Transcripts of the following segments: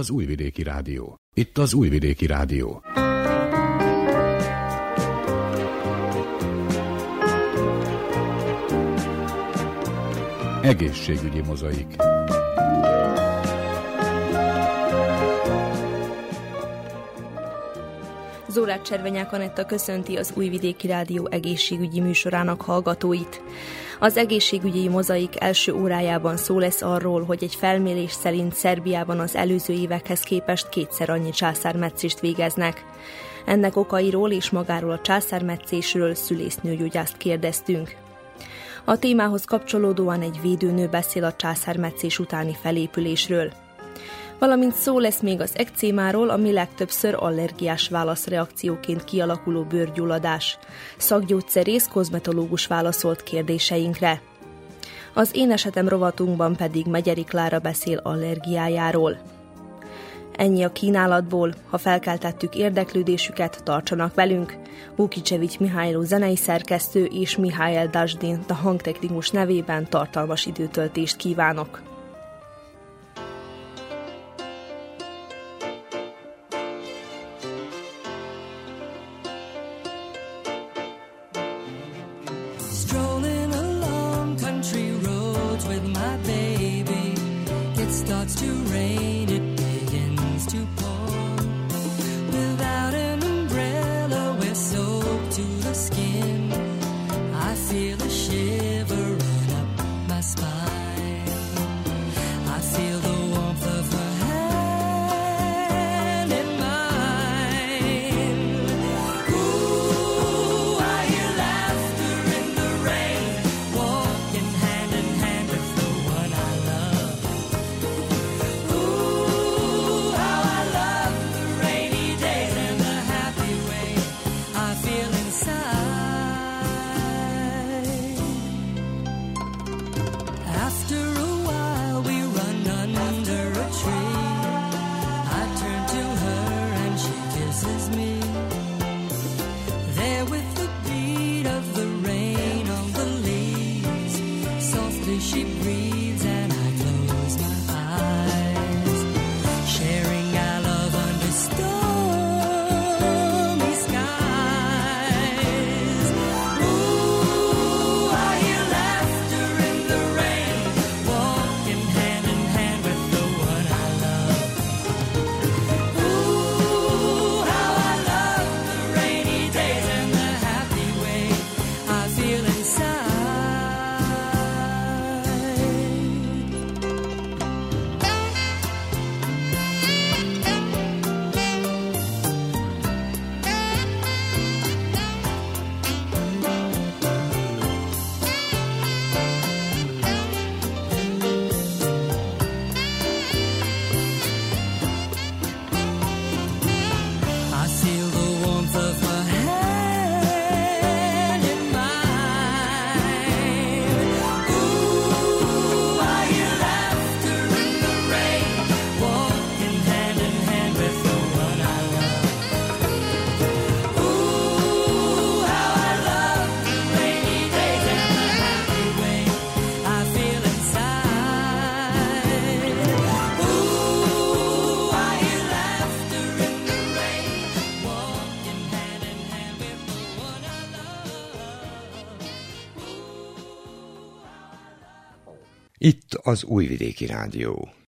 Az Újvidéki Rádió. Itt az Újvidéki Rádió. Egészségügyi mozaik. Zórát Cservenyák Anetta köszönti az Újvidéki Rádió egészségügyi műsorának hallgatóit. Az egészségügyi mozaik első órájában szó lesz arról, hogy egy felmérés szerint Szerbiában az előző évekhez képest kétszer annyi császármetszést végeznek. Ennek okairól és magáról a császármetszésről szülésznőgyógyászt kérdeztünk. A témához kapcsolódóan egy védőnő beszél a császármetszés utáni felépülésről valamint szó lesz még az ekcémáról, ami legtöbbször allergiás válaszreakcióként kialakuló bőrgyulladás. Szakgyógyszerész, kozmetológus válaszolt kérdéseinkre. Az én esetem rovatunkban pedig Megyeri Klára beszél allergiájáról. Ennyi a kínálatból, ha felkeltettük érdeklődésüket, tartsanak velünk. Vukicevics Mihály zenei szerkesztő és Mihály Dasdin, a hangtechnikus nevében tartalmas időtöltést kívánok. Itt az Újvidéki Rádió.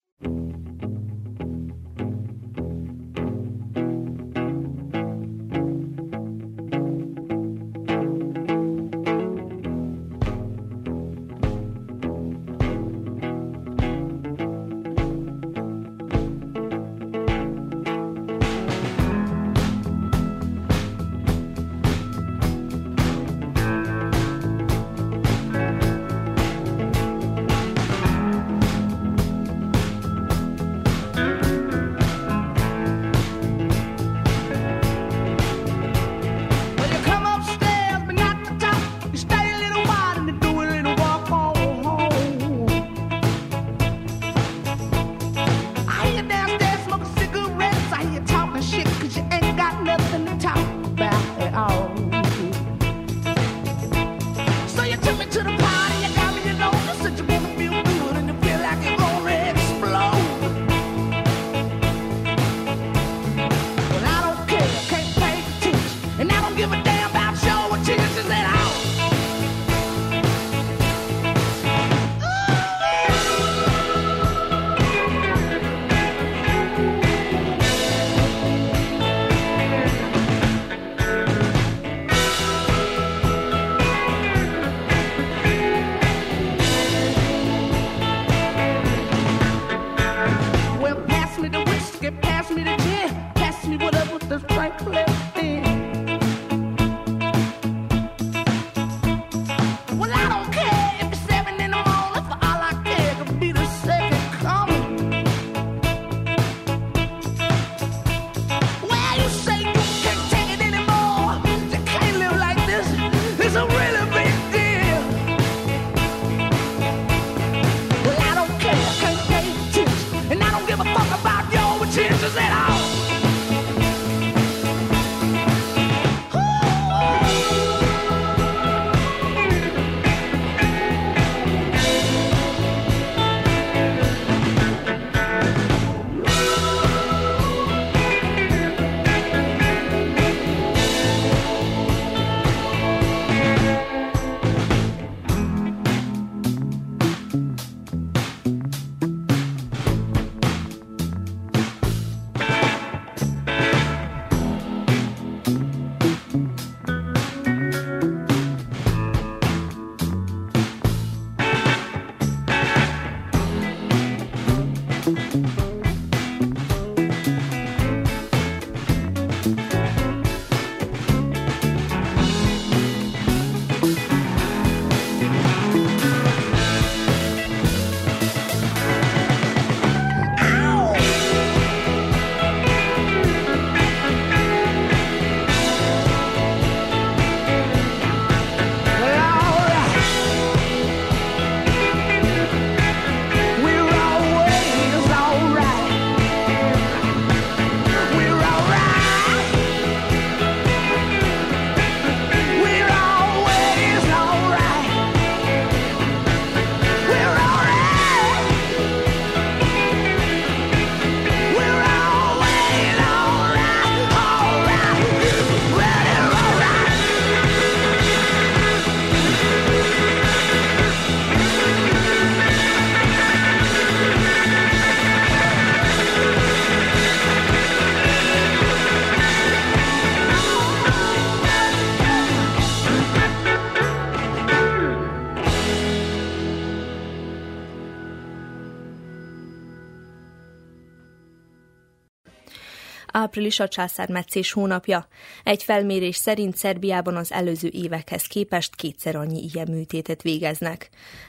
Április a császármetszés hónapja. Egy felmérés szerint Szerbiában az előző évekhez képest kétszer annyi ilyen műtétet végeznek.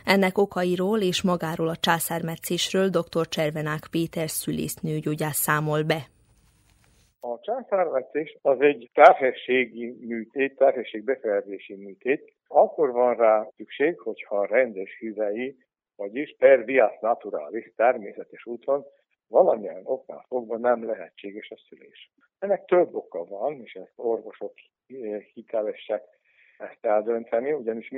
Ennek okairól és magáról a császármetszésről dr. Cservenák Péter nőgyógyász számol be. A császármetszés az egy terhességi műtét, terhesség befejezési műtét. Akkor van rá szükség, hogyha rendes hüvei, vagyis per vias naturalis, természetes úton valamilyen oknál fogva nem lehetséges a szülés. Ennek több oka van, és ezt orvosok eh, hitelesek ezt eldönteni, ugyanis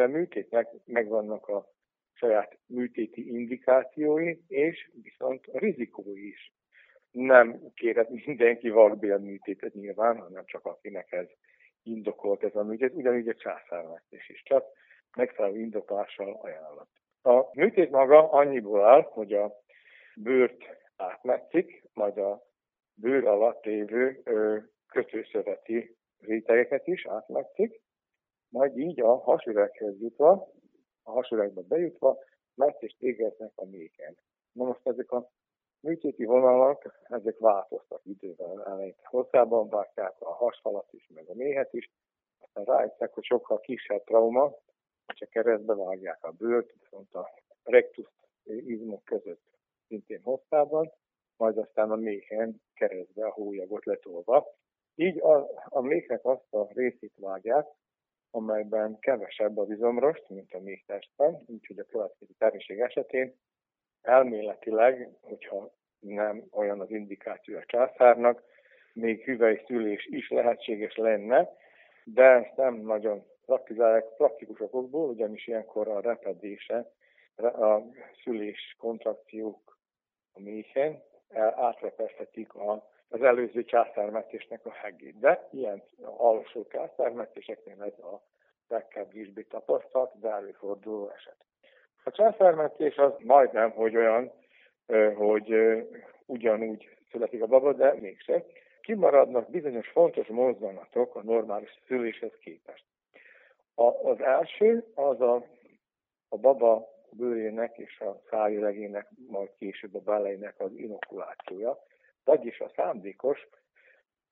a műtétnek megvannak a saját műtéti indikációi, és viszont a rizikói is. Nem kérhet mindenki műtétet nyilván, hanem csak akinek ez indokolt ez a műtét, ugyanígy a császármetszés is, csak megfelelő indoklással ajánlott. A műtét maga annyiból áll, hogy a bőrt átmetszik, majd a bőr alatt lévő kötőszöveti rétegeket is átmetszik, majd így a hasüreghez jutva, a hasüregbe bejutva, metszést végeznek a méken. Na most ezek a műtéti vonalak, ezek változtak idővel. Eleinte hosszában vágták a hasfalat is, meg a méhet is, aztán rájöttek, hogy sokkal kisebb trauma, hogyha keresztbe vágják a bőrt, viszont a rectus izmok között szintén hosszában, majd aztán a méhen keresztbe a hólyagot letolva. Így a, a méhnek azt a részét vágják, amelyben kevesebb a izomrost, mint a méhtestben, úgyhogy a következő terméség esetén elméletileg, hogyha nem olyan az indikáció a császárnak, még hüvely szülés is lehetséges lenne, de ezt nem nagyon praktizálják praktikus okokból, ugyanis ilyenkor a repedése, a szülés kontrakciók a méhen átrepesztetik a, az előző császármetésnek a hegét. De ilyen alsó császármetéseknél ez a legkevésbé tapasztalt, de előforduló eset. A császármetés az majdnem, hogy olyan, hogy ugyanúgy születik a baba, de mégsem. Kimaradnak bizonyos fontos mozdulatok a normális szüléshez képest. A, az első az a, a baba bőrének és a szájüregének, majd később a beleinek az inokulációja, vagyis a szándékos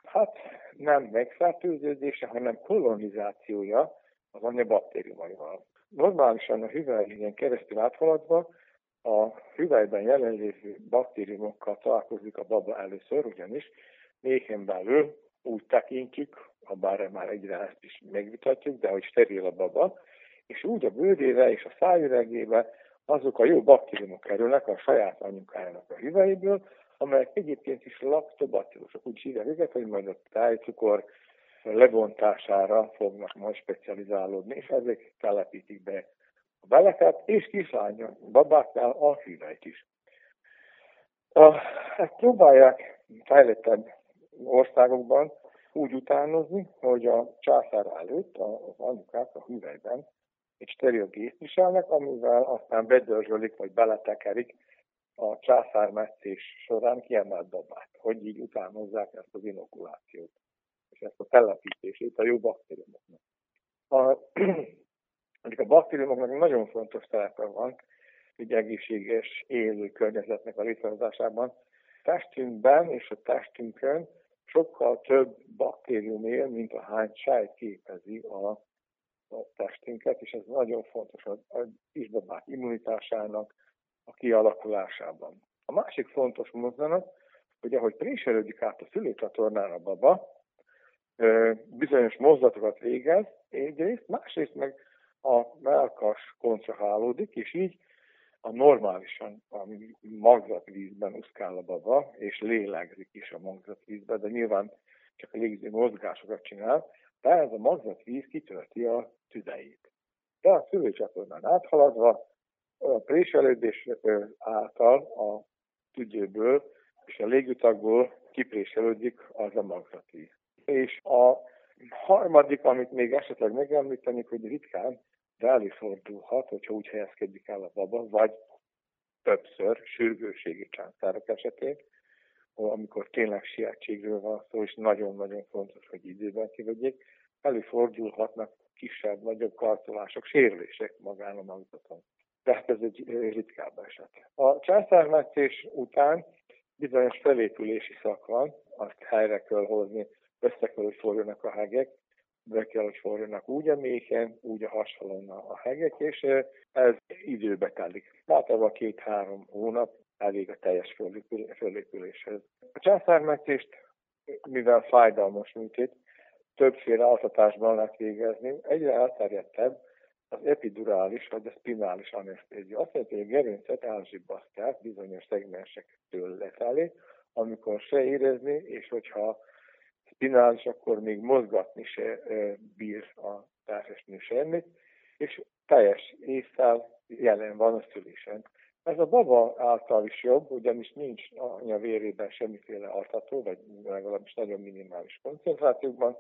Hát nem megfertőződése, hanem kolonizációja az anya baktériumaival. Normálisan a hüvelyen keresztül áthaladva a hüvelyben jelenlévő baktériumokkal találkozik a baba először, ugyanis méhen belül úgy tekintjük, ha bár már egyre ezt is megvitatjuk, de hogy steril a baba, és úgy a bőrére és a szájüregébe azok a jó baktériumok kerülnek a saját anyukájának a hüvelyből, amelyek egyébként is laktobacillusok, úgy hívják őket, hogy majd a tájcukor lebontására fognak majd specializálódni, és ezek telepítik be a beleket, és kislányok, babáknál a hüvelyt is. A, ezt próbálják fejlettebb országokban úgy utánozni, hogy a császár előtt az anyukák a hüvelyben egy steril gészt viselnek, amivel aztán bedörzsölik vagy beletekerik a császármetszés során kiemelt babát, hogy így utánozzák ezt az inokulációt, és ezt a telepítését a jó baktériumoknak. A, a baktériumoknak nagyon fontos szerepe van egy egészséges élő környezetnek a létrehozásában. Testünkben és a testünkön sokkal több baktérium él, mint a hány sejt képezi a, a testünket, és ez nagyon fontos az, isbabák immunitásának a kialakulásában. A másik fontos mozzanat, hogy ahogy préselődik át a szülőcsatornán a baba, bizonyos mozdatokat végez, egyrészt, másrészt meg a melkas koncentrálódik, és így a normálisan a magzatvízben uszkál a baba, és lélegzik is a magzatvízben, de nyilván csak a légző mozgásokat csinál, de ez a magzatvíz kitölti a tüdejét. De a szülőcsatornán áthaladva, a préselődés által a tüdőből és a légutakból kipréselődik az a magzatvíz. És a harmadik, amit még esetleg megemlítenik, hogy ritkán, de előfordulhat, hogyha úgy helyezkedik el a baba, vagy többször sürgőségi császárok esetén, amikor tényleg sietségről van szó, és nagyon-nagyon fontos, hogy időben kivegyék, előfordulhatnak kisebb-nagyobb karcolások, sérülések magán a magzaton. Tehát ez egy ritkább eset. A császármetszés után bizonyos felépülési szak van, azt helyre kell hozni, össze kell, hogy forjanak a hegek, be kell, hogy forjanak úgy a méhen, úgy a hasfalon a hegek, és ez időbe telik. Általában két-három hónap elég a teljes fölépüléshez. A császármetszést, mivel fájdalmas műtét, többféle altatásban lehet végezni, egyre elterjedtebb az epidurális vagy a spinális anesztézia. Azt jelenti, hogy a gerincet elzsibbasztják bizonyos szegmensektől lefelé, amikor se érezni, és hogyha spinális, akkor még mozgatni se bír a társasnő semmit, és teljes észszel jelen van a szülésen. Ez a baba által is jobb, ugyanis nincs anya vérében semmiféle altató, vagy legalábbis nagyon minimális koncentrációkban,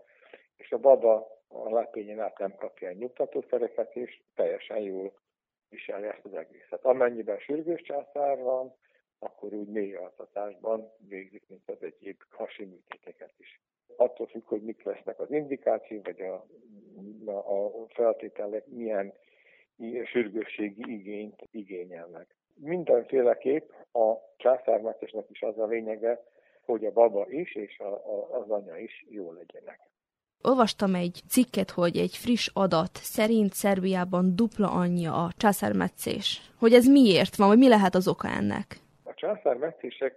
és a baba a lepényen át nem kapja egy nyugtatószereket, és teljesen jól viseli ezt az egészet. Amennyiben sürgős császár van, akkor úgy mély altatásban végzik, mint az egyéb hasi műtéteket is attól függ, hogy mik lesznek az indikáció, vagy a, a feltételek milyen sürgősségi igényt igényelnek. Mindenféleképp a császármetesnek is az a lényege, hogy a baba is és a, a, az anya is jó legyenek. Olvastam egy cikket, hogy egy friss adat szerint Szerbiában dupla anyja a császármetszés. Hogy ez miért van, vagy mi lehet az oka ennek? A császármetszések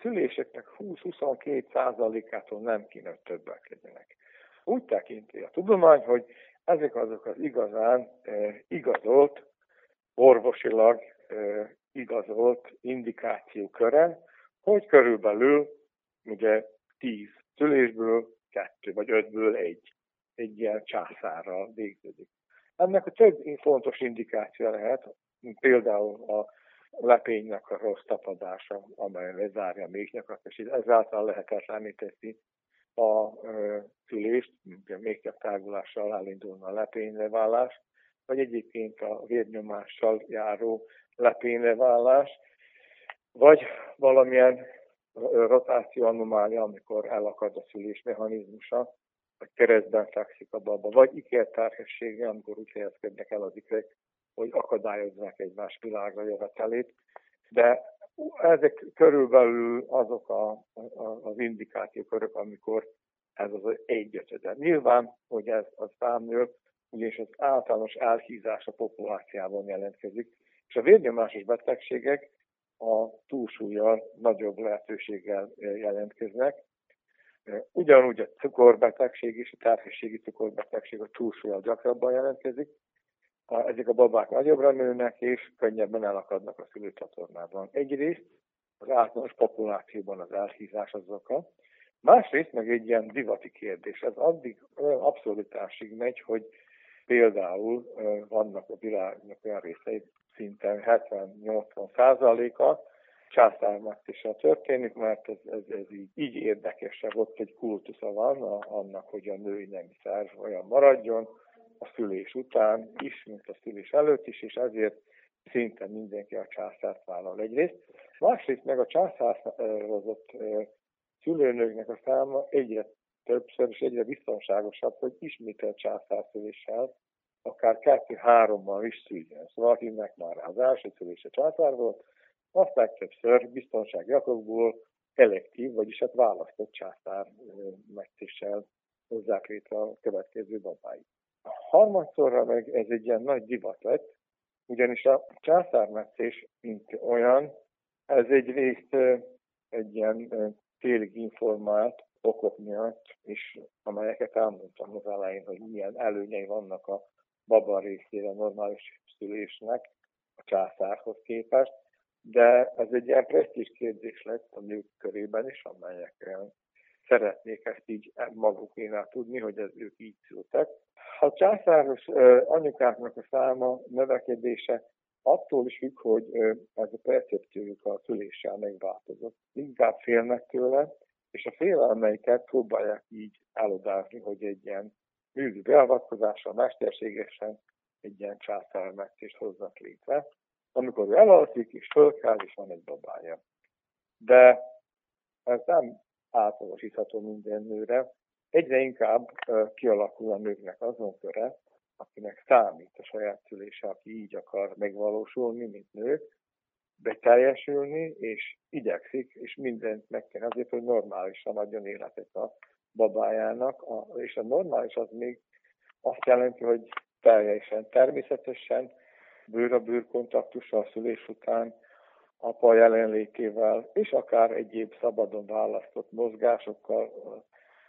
szüléseknek 20-22 százalékától nem kéne, hogy többek legyenek. Úgy tekinti a tudomány, hogy ezek azok az igazán eh, igazolt, orvosilag eh, igazolt indikációköre, hogy körülbelül ugye 10 szülésből kettő vagy ötből egy, egy ilyen császárral végződik. Ennek a több fontos indikáció lehet, például a lepénynek a rossz tapadása, amely lezárja a méhnyakat, és ezáltal lehetetlené teszi a szülést, mint méhnyak tágulással elindulna a lepényleválás, vagy egyébként a vérnyomással járó lepényleválás, vagy valamilyen rotáció anomália, amikor elakad a szülés mechanizmusa, vagy keresztben fekszik a baba, vagy ikertárhessége, amikor úgy helyezkednek el az ikrek, hogy akadályozzák egymás világra jövetelét, de Ezek körülbelül azok a, a, az indikációkörök, amikor ez az egyötöde. Nyilván, hogy ez a számnő, ugyanis az általános elhízás a populáciában jelentkezik, és a vérnyomásos betegségek a túlsúlyjal nagyobb lehetőséggel jelentkeznek. Ugyanúgy a cukorbetegség és a terhességi cukorbetegség a túlsúlyjal gyakrabban jelentkezik. Ezek a babák nagyobbra nőnek, és könnyebben elakadnak a szülőcsatornában. Egyrészt az általános populációban az elhízás az oka, másrészt meg egy ilyen divati kérdés. Ez addig olyan abszolutásig megy, hogy például vannak a világnak olyan részei, szinte 70-80 százaléka császármetszéssel történik, mert ez, ez, ez így, így érdekesebb, ott egy kultusza van a, annak, hogy a női nemi szerv olyan maradjon, a szülés után is, mint a szülés előtt is, és ezért szinte mindenki a császárt vállal egyrészt. Másrészt meg a császározott szülőnőknek a száma egyre többször és egyre biztonságosabb, hogy ismételt császárszüléssel akár kettő-hárommal is szüljen. Szóval akinek már az első szülése császár volt, azt legtöbbször biztonsági okokból elektív, vagyis hát választott császár megtéssel hozzák létre a következő babáit. A harmadszorra meg ez egy ilyen nagy divat lett, ugyanis a császármetszés, mint olyan, ez egy részt egy ilyen télig informált okok miatt, és amelyeket elmondtam az elején, hogy milyen előnyei vannak a baba részére normális szülésnek a császárhoz képest, de ez egy ilyen presztízs kérdés lett a nők körében is, amelyek szeretnék ezt így magukénál tudni, hogy ez ők így szültek. A császáros anyukáknak a száma növekedése attól is függ, hogy ez a percepciójuk a szüléssel megváltozott. Inkább félnek tőle, és a félelmeiket próbálják így elodázni, hogy egy ilyen művi beavatkozással, mesterségesen egy ilyen császármetszést hoznak létre, amikor ő elalszik, és fölkel, és van egy babája. De ez nem általánosítható minden nőre. Egyre inkább kialakul a nőknek azon köre, akinek számít a saját szülése, aki így akar megvalósulni, mint nő, beteljesülni, és igyekszik, és mindent megtenni azért, hogy normálisan adjon életet a babájának, a, és a normális az még azt jelenti, hogy teljesen természetesen, bőr a bőr kontaktussal a szülés után, apa jelenlétével, és akár egyéb szabadon választott mozgásokkal,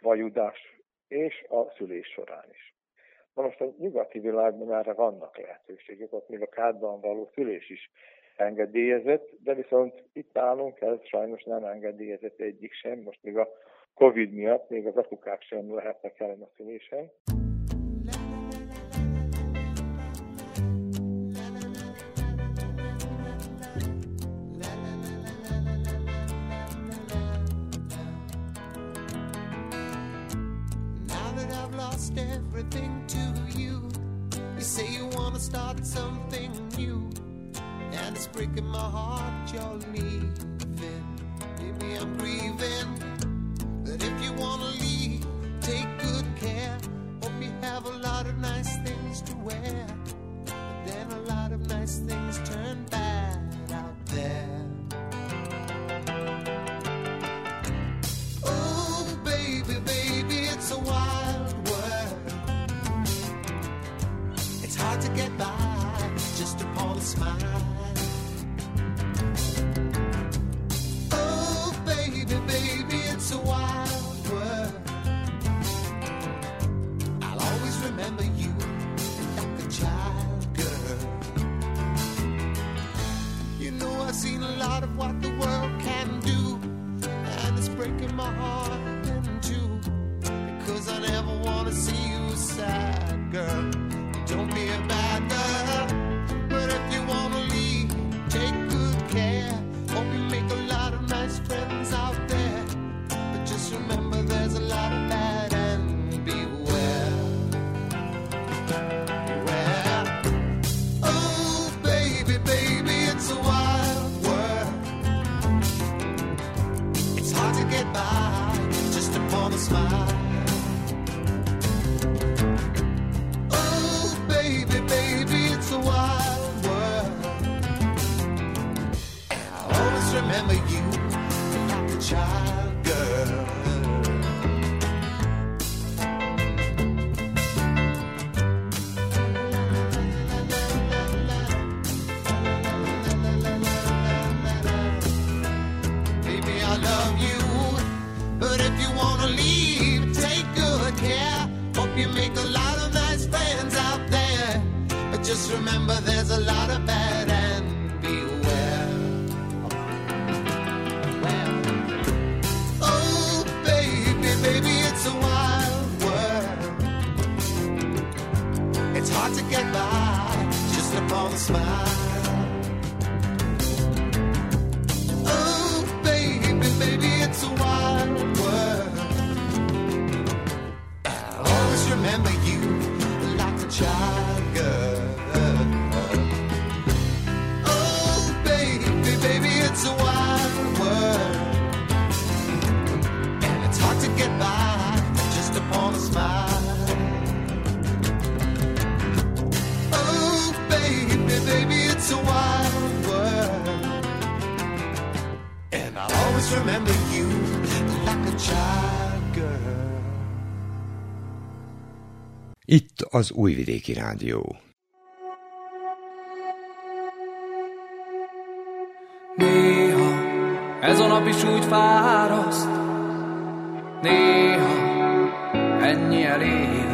vajudás és a szülés során is. Na most a nyugati világban erre vannak lehetőségek, ott még a kádban való szülés is engedélyezett, de viszont itt nálunk ez sajnos nem engedélyezett egyik sem, most még a Covid miatt még az apukák sem lehetnek ellen a szülésen. everything to you. You say you wanna start something new, and it's breaking my heart you're leaving. Maybe I'm grieving. If you wanna leave, take good care. Hope you have a lot of nice things to wear. But then a lot of nice things turn bad girl. Child smile. Az Újvidéki Rádió. Néha ez a nap is úgy fáraszt, néha ennyi elég,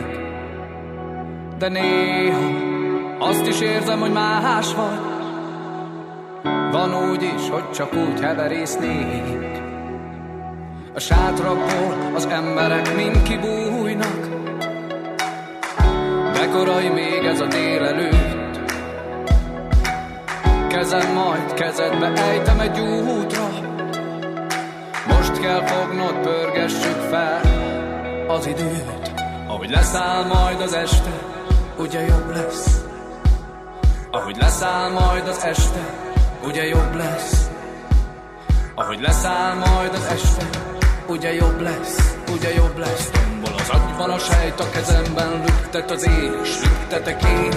de néha azt is érzem, hogy más vagy. Van úgy is, hogy csak úgy heverésznék. A sátrakból az emberek mind kibújnak, de korai még ez a délelőtt. Kezem majd kezedbe ejtem egy útra. Most kell fognod, pörgessük fel az időt. Ahogy leszáll majd az este, ugye jobb lesz. Ahogy leszáll majd az este, ugye jobb lesz. Ahogy leszáll majd az este, ugye jobb lesz, ugye jobb lesz. Tombol az agyban a sejt a kezemben, lüktet az én is, lüktetek én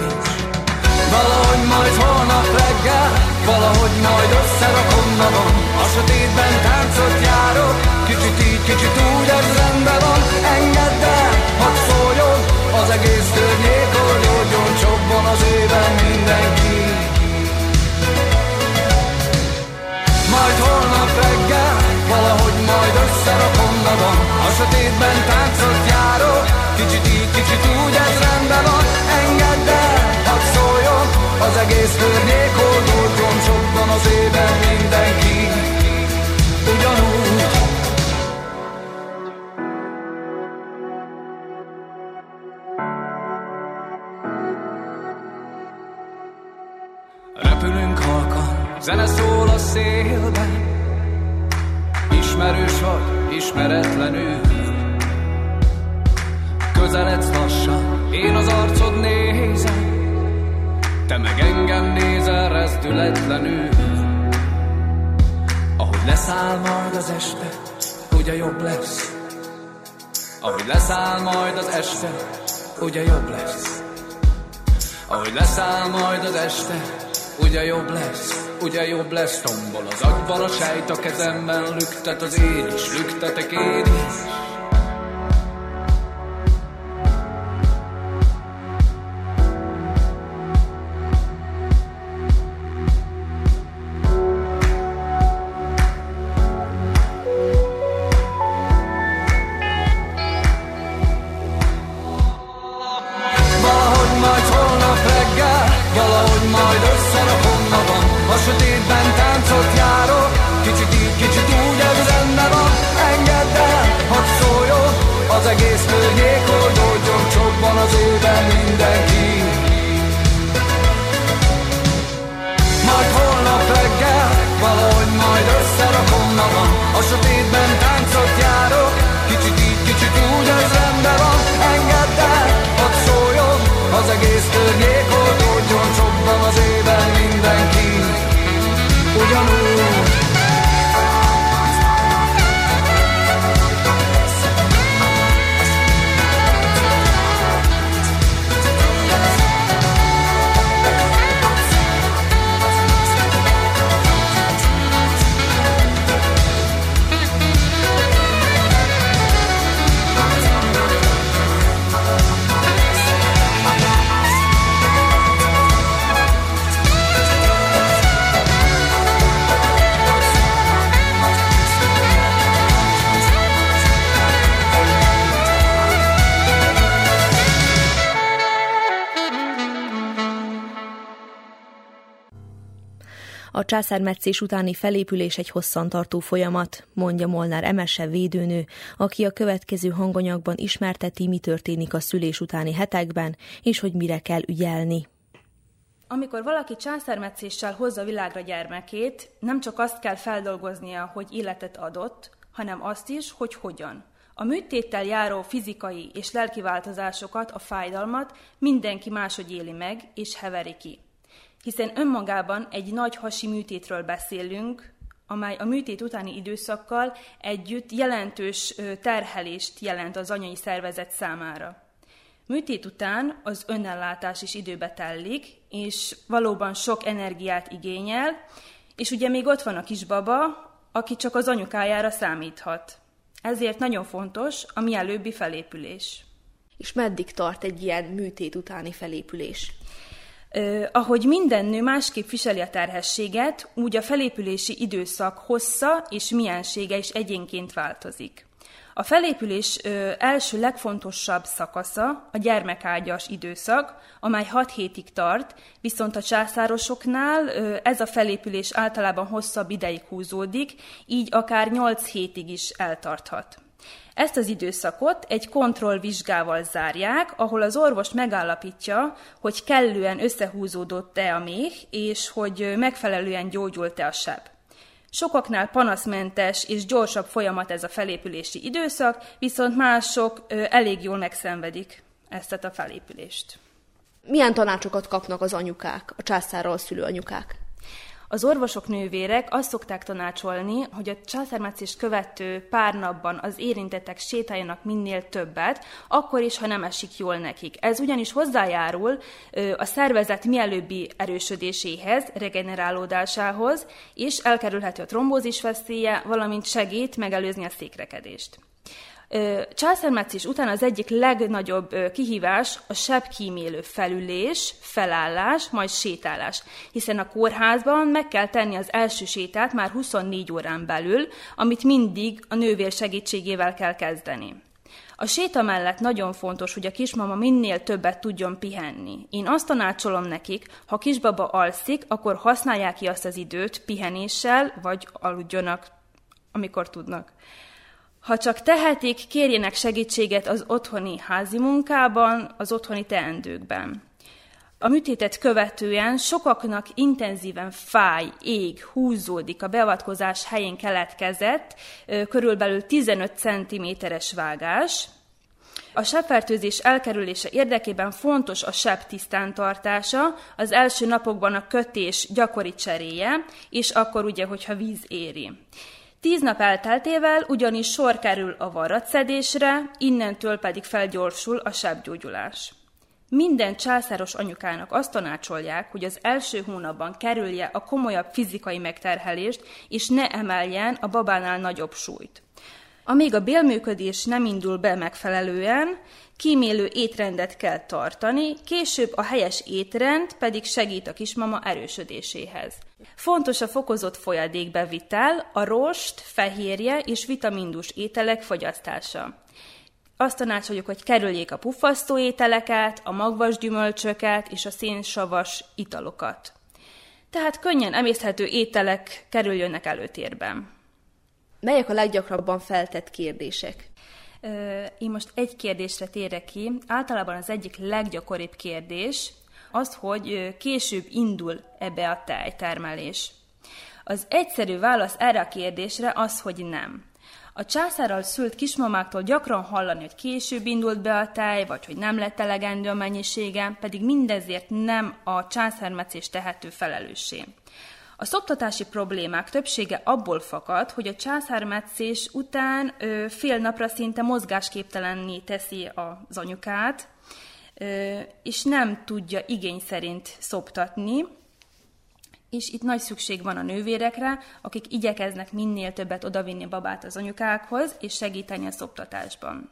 Valahogy majd holnap reggel, valahogy majd összerakom magam. A sötétben táncot járok, kicsit így, kicsit úgy, ez rendben van. Engedd el, hadd szóljon, az egész környék oldódjon Csobban az éven mindenki. Majd holnap reggel, valahogy majd összerakom magam. A sötétben táncot járok, kicsit így, kicsit úgy, ez rendben van. Engedd el, hadd szóljon, az egész környék oldódjon Csobban az éven mindenki. Ugyanúgy. Repülünk halkan, zene szól a szélben Ismerős vagy, ismeretlenül Közeledsz lassan, én az arcod nézem. Te meg engem nézel rezdületlenül Ahogy leszáll majd az este, ugye jobb lesz. Ahogy leszáll majd az este, ugye jobb lesz. Ahogy leszáll majd az este, ugye jobb lesz, ugye jobb lesz Tombol az agyban a sejt a kezemben, lüktet az én is, lüktetek én is császármetszés utáni felépülés egy hosszantartó folyamat, mondja Molnár Emese védőnő, aki a következő hanganyagban ismerteti, mi történik a szülés utáni hetekben, és hogy mire kell ügyelni. Amikor valaki császármetszéssel hozza világra gyermekét, nem csak azt kell feldolgoznia, hogy életet adott, hanem azt is, hogy hogyan. A műtéttel járó fizikai és lelki változásokat, a fájdalmat mindenki máshogy éli meg és heveri ki. Hiszen önmagában egy nagy hasi műtétről beszélünk, amely a műtét utáni időszakkal együtt jelentős terhelést jelent az anyai szervezet számára. Műtét után az önellátás is időbe tellik, és valóban sok energiát igényel, és ugye még ott van a kisbaba, aki csak az anyukájára számíthat. Ezért nagyon fontos a mielőbbi felépülés. És meddig tart egy ilyen műtét utáni felépülés? Ahogy minden nő másképp viseli a terhességet, úgy a felépülési időszak hossza és miensége is egyénként változik. A felépülés ö, első legfontosabb szakasza a gyermekágyas időszak, amely 6 hétig tart, viszont a császárosoknál ö, ez a felépülés általában hosszabb ideig húzódik, így akár 8 hétig is eltarthat. Ezt az időszakot egy kontrollvizsgával zárják, ahol az orvos megállapítja, hogy kellően összehúzódott-e a méh, és hogy megfelelően gyógyult-e a seb. Sokaknál panaszmentes és gyorsabb folyamat ez a felépülési időszak, viszont mások elég jól megszenvedik ezt a felépülést. Milyen tanácsokat kapnak az anyukák, a császárral szülő anyukák? Az orvosok nővérek azt szokták tanácsolni, hogy a császármetszést követő pár napban az érintettek sétáljanak minél többet, akkor is, ha nem esik jól nekik. Ez ugyanis hozzájárul a szervezet mielőbbi erősödéséhez, regenerálódásához, és elkerülheti a trombózis veszélye, valamint segít megelőzni a székrekedést. Császármetszés után az egyik legnagyobb kihívás a sebkímélő felülés, felállás, majd sétálás, hiszen a kórházban meg kell tenni az első sétát már 24 órán belül, amit mindig a nővér segítségével kell kezdeni. A séta mellett nagyon fontos, hogy a kismama minél többet tudjon pihenni. Én azt tanácsolom nekik, ha kisbaba alszik, akkor használják ki azt az időt pihenéssel, vagy aludjanak, amikor tudnak. Ha csak tehetik, kérjenek segítséget az otthoni házi munkában, az otthoni teendőkben. A műtétet követően sokaknak intenzíven fáj, ég, húzódik a beavatkozás helyén keletkezett, körülbelül 15 cm-es vágás. A sebfertőzés elkerülése érdekében fontos a seb tisztántartása, az első napokban a kötés gyakori cseréje, és akkor ugye, hogyha víz éri. Tíz nap elteltével ugyanis sor kerül a varratszedésre, innentől pedig felgyorsul a sebgyógyulás. Minden császáros anyukának azt tanácsolják, hogy az első hónapban kerülje a komolyabb fizikai megterhelést, és ne emeljen a babánál nagyobb súlyt. Amíg a bélműködés nem indul be megfelelően, kímélő étrendet kell tartani, később a helyes étrend pedig segít a kismama erősödéséhez. Fontos a fokozott folyadékbevitel, a rost, fehérje és vitamindus ételek fogyasztása. Azt tanácsoljuk, hogy kerüljék a puffasztó ételeket, a magvas gyümölcsöket és a szénsavas italokat. Tehát könnyen emészthető ételek kerüljönnek előtérben. Melyek a leggyakrabban feltett kérdések? Én most egy kérdésre térek ki. Általában az egyik leggyakoribb kérdés az, hogy később indul ebbe a tejtermelés. Az egyszerű válasz erre a kérdésre az, hogy nem. A császárral szült kismamáktól gyakran hallani, hogy később indult be a tej, vagy hogy nem lett elegendő a mennyisége, pedig mindezért nem a császármetszés tehető felelőssé. A szoptatási problémák többsége abból fakad, hogy a császármetszés után ö, fél napra szinte mozgásképtelenné teszi az anyukát, ö, és nem tudja igény szerint szoptatni, és itt nagy szükség van a nővérekre, akik igyekeznek minél többet odavinni babát az anyukákhoz, és segíteni a szoptatásban.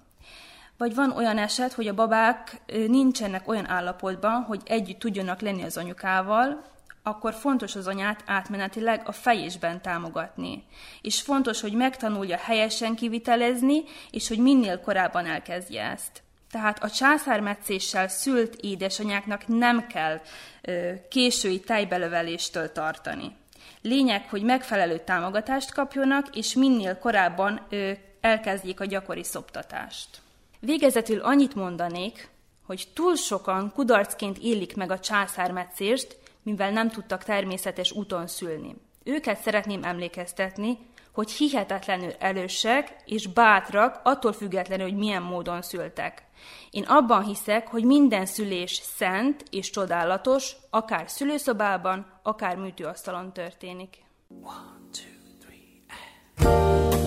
Vagy van olyan eset, hogy a babák nincsenek olyan állapotban, hogy együtt tudjanak lenni az anyukával, akkor fontos az anyát átmenetileg a fejésben támogatni. És fontos, hogy megtanulja helyesen kivitelezni, és hogy minél korábban elkezdje ezt. Tehát a császármetszéssel szült édesanyáknak nem kell ö, késői tejbelöveléstől tartani. Lényeg, hogy megfelelő támogatást kapjonak, és minél korábban ö, elkezdjék a gyakori szoptatást. Végezetül annyit mondanék, hogy túl sokan kudarcként élik meg a császármetszést, mivel nem tudtak természetes úton szülni. Őket szeretném emlékeztetni, hogy hihetetlenül erősek és bátrak, attól függetlenül, hogy milyen módon szültek. Én abban hiszek, hogy minden szülés szent és csodálatos, akár szülőszobában, akár műtőasztalon történik. One, two, three, and...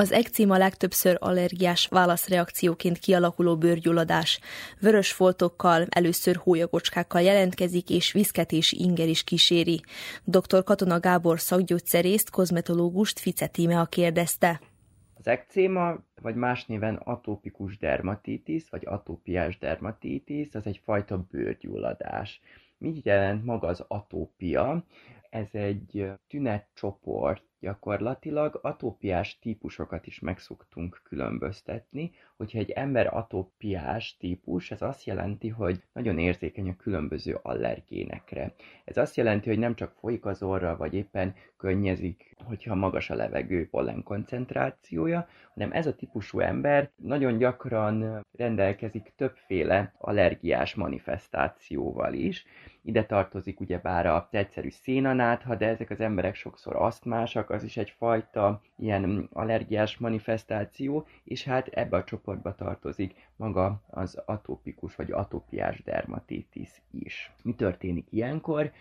Az ekcíma legtöbbször allergiás válaszreakcióként kialakuló bőrgyulladás. Vörös foltokkal, először hólyagocskákkal jelentkezik, és viszketési inger is kíséri. Dr. Katona Gábor szakgyógyszerészt, kozmetológust Fice a kérdezte. Az ekcéma, vagy más néven atópikus dermatitis, vagy atópiás dermatitis, az egy fajta bőrgyulladás. Mit jelent maga az atópia? Ez egy tünetcsoport, Gyakorlatilag atópiás típusokat is meg szoktunk különböztetni. Hogyha egy ember atópiás típus, ez azt jelenti, hogy nagyon érzékeny a különböző allergénekre. Ez azt jelenti, hogy nem csak folyik az orra, vagy éppen könnyezik, hogyha magas a levegő pollen koncentrációja, hanem ez a típusú ember nagyon gyakran rendelkezik többféle allergiás manifestációval is, ide tartozik ugyebár az egyszerű szénanátha, de ezek az emberek sokszor asztmásak, az is egyfajta ilyen allergiás manifestáció, és hát ebbe a csoportba tartozik maga az atópikus vagy atópiás dermatitis is. Mi történik ilyenkor?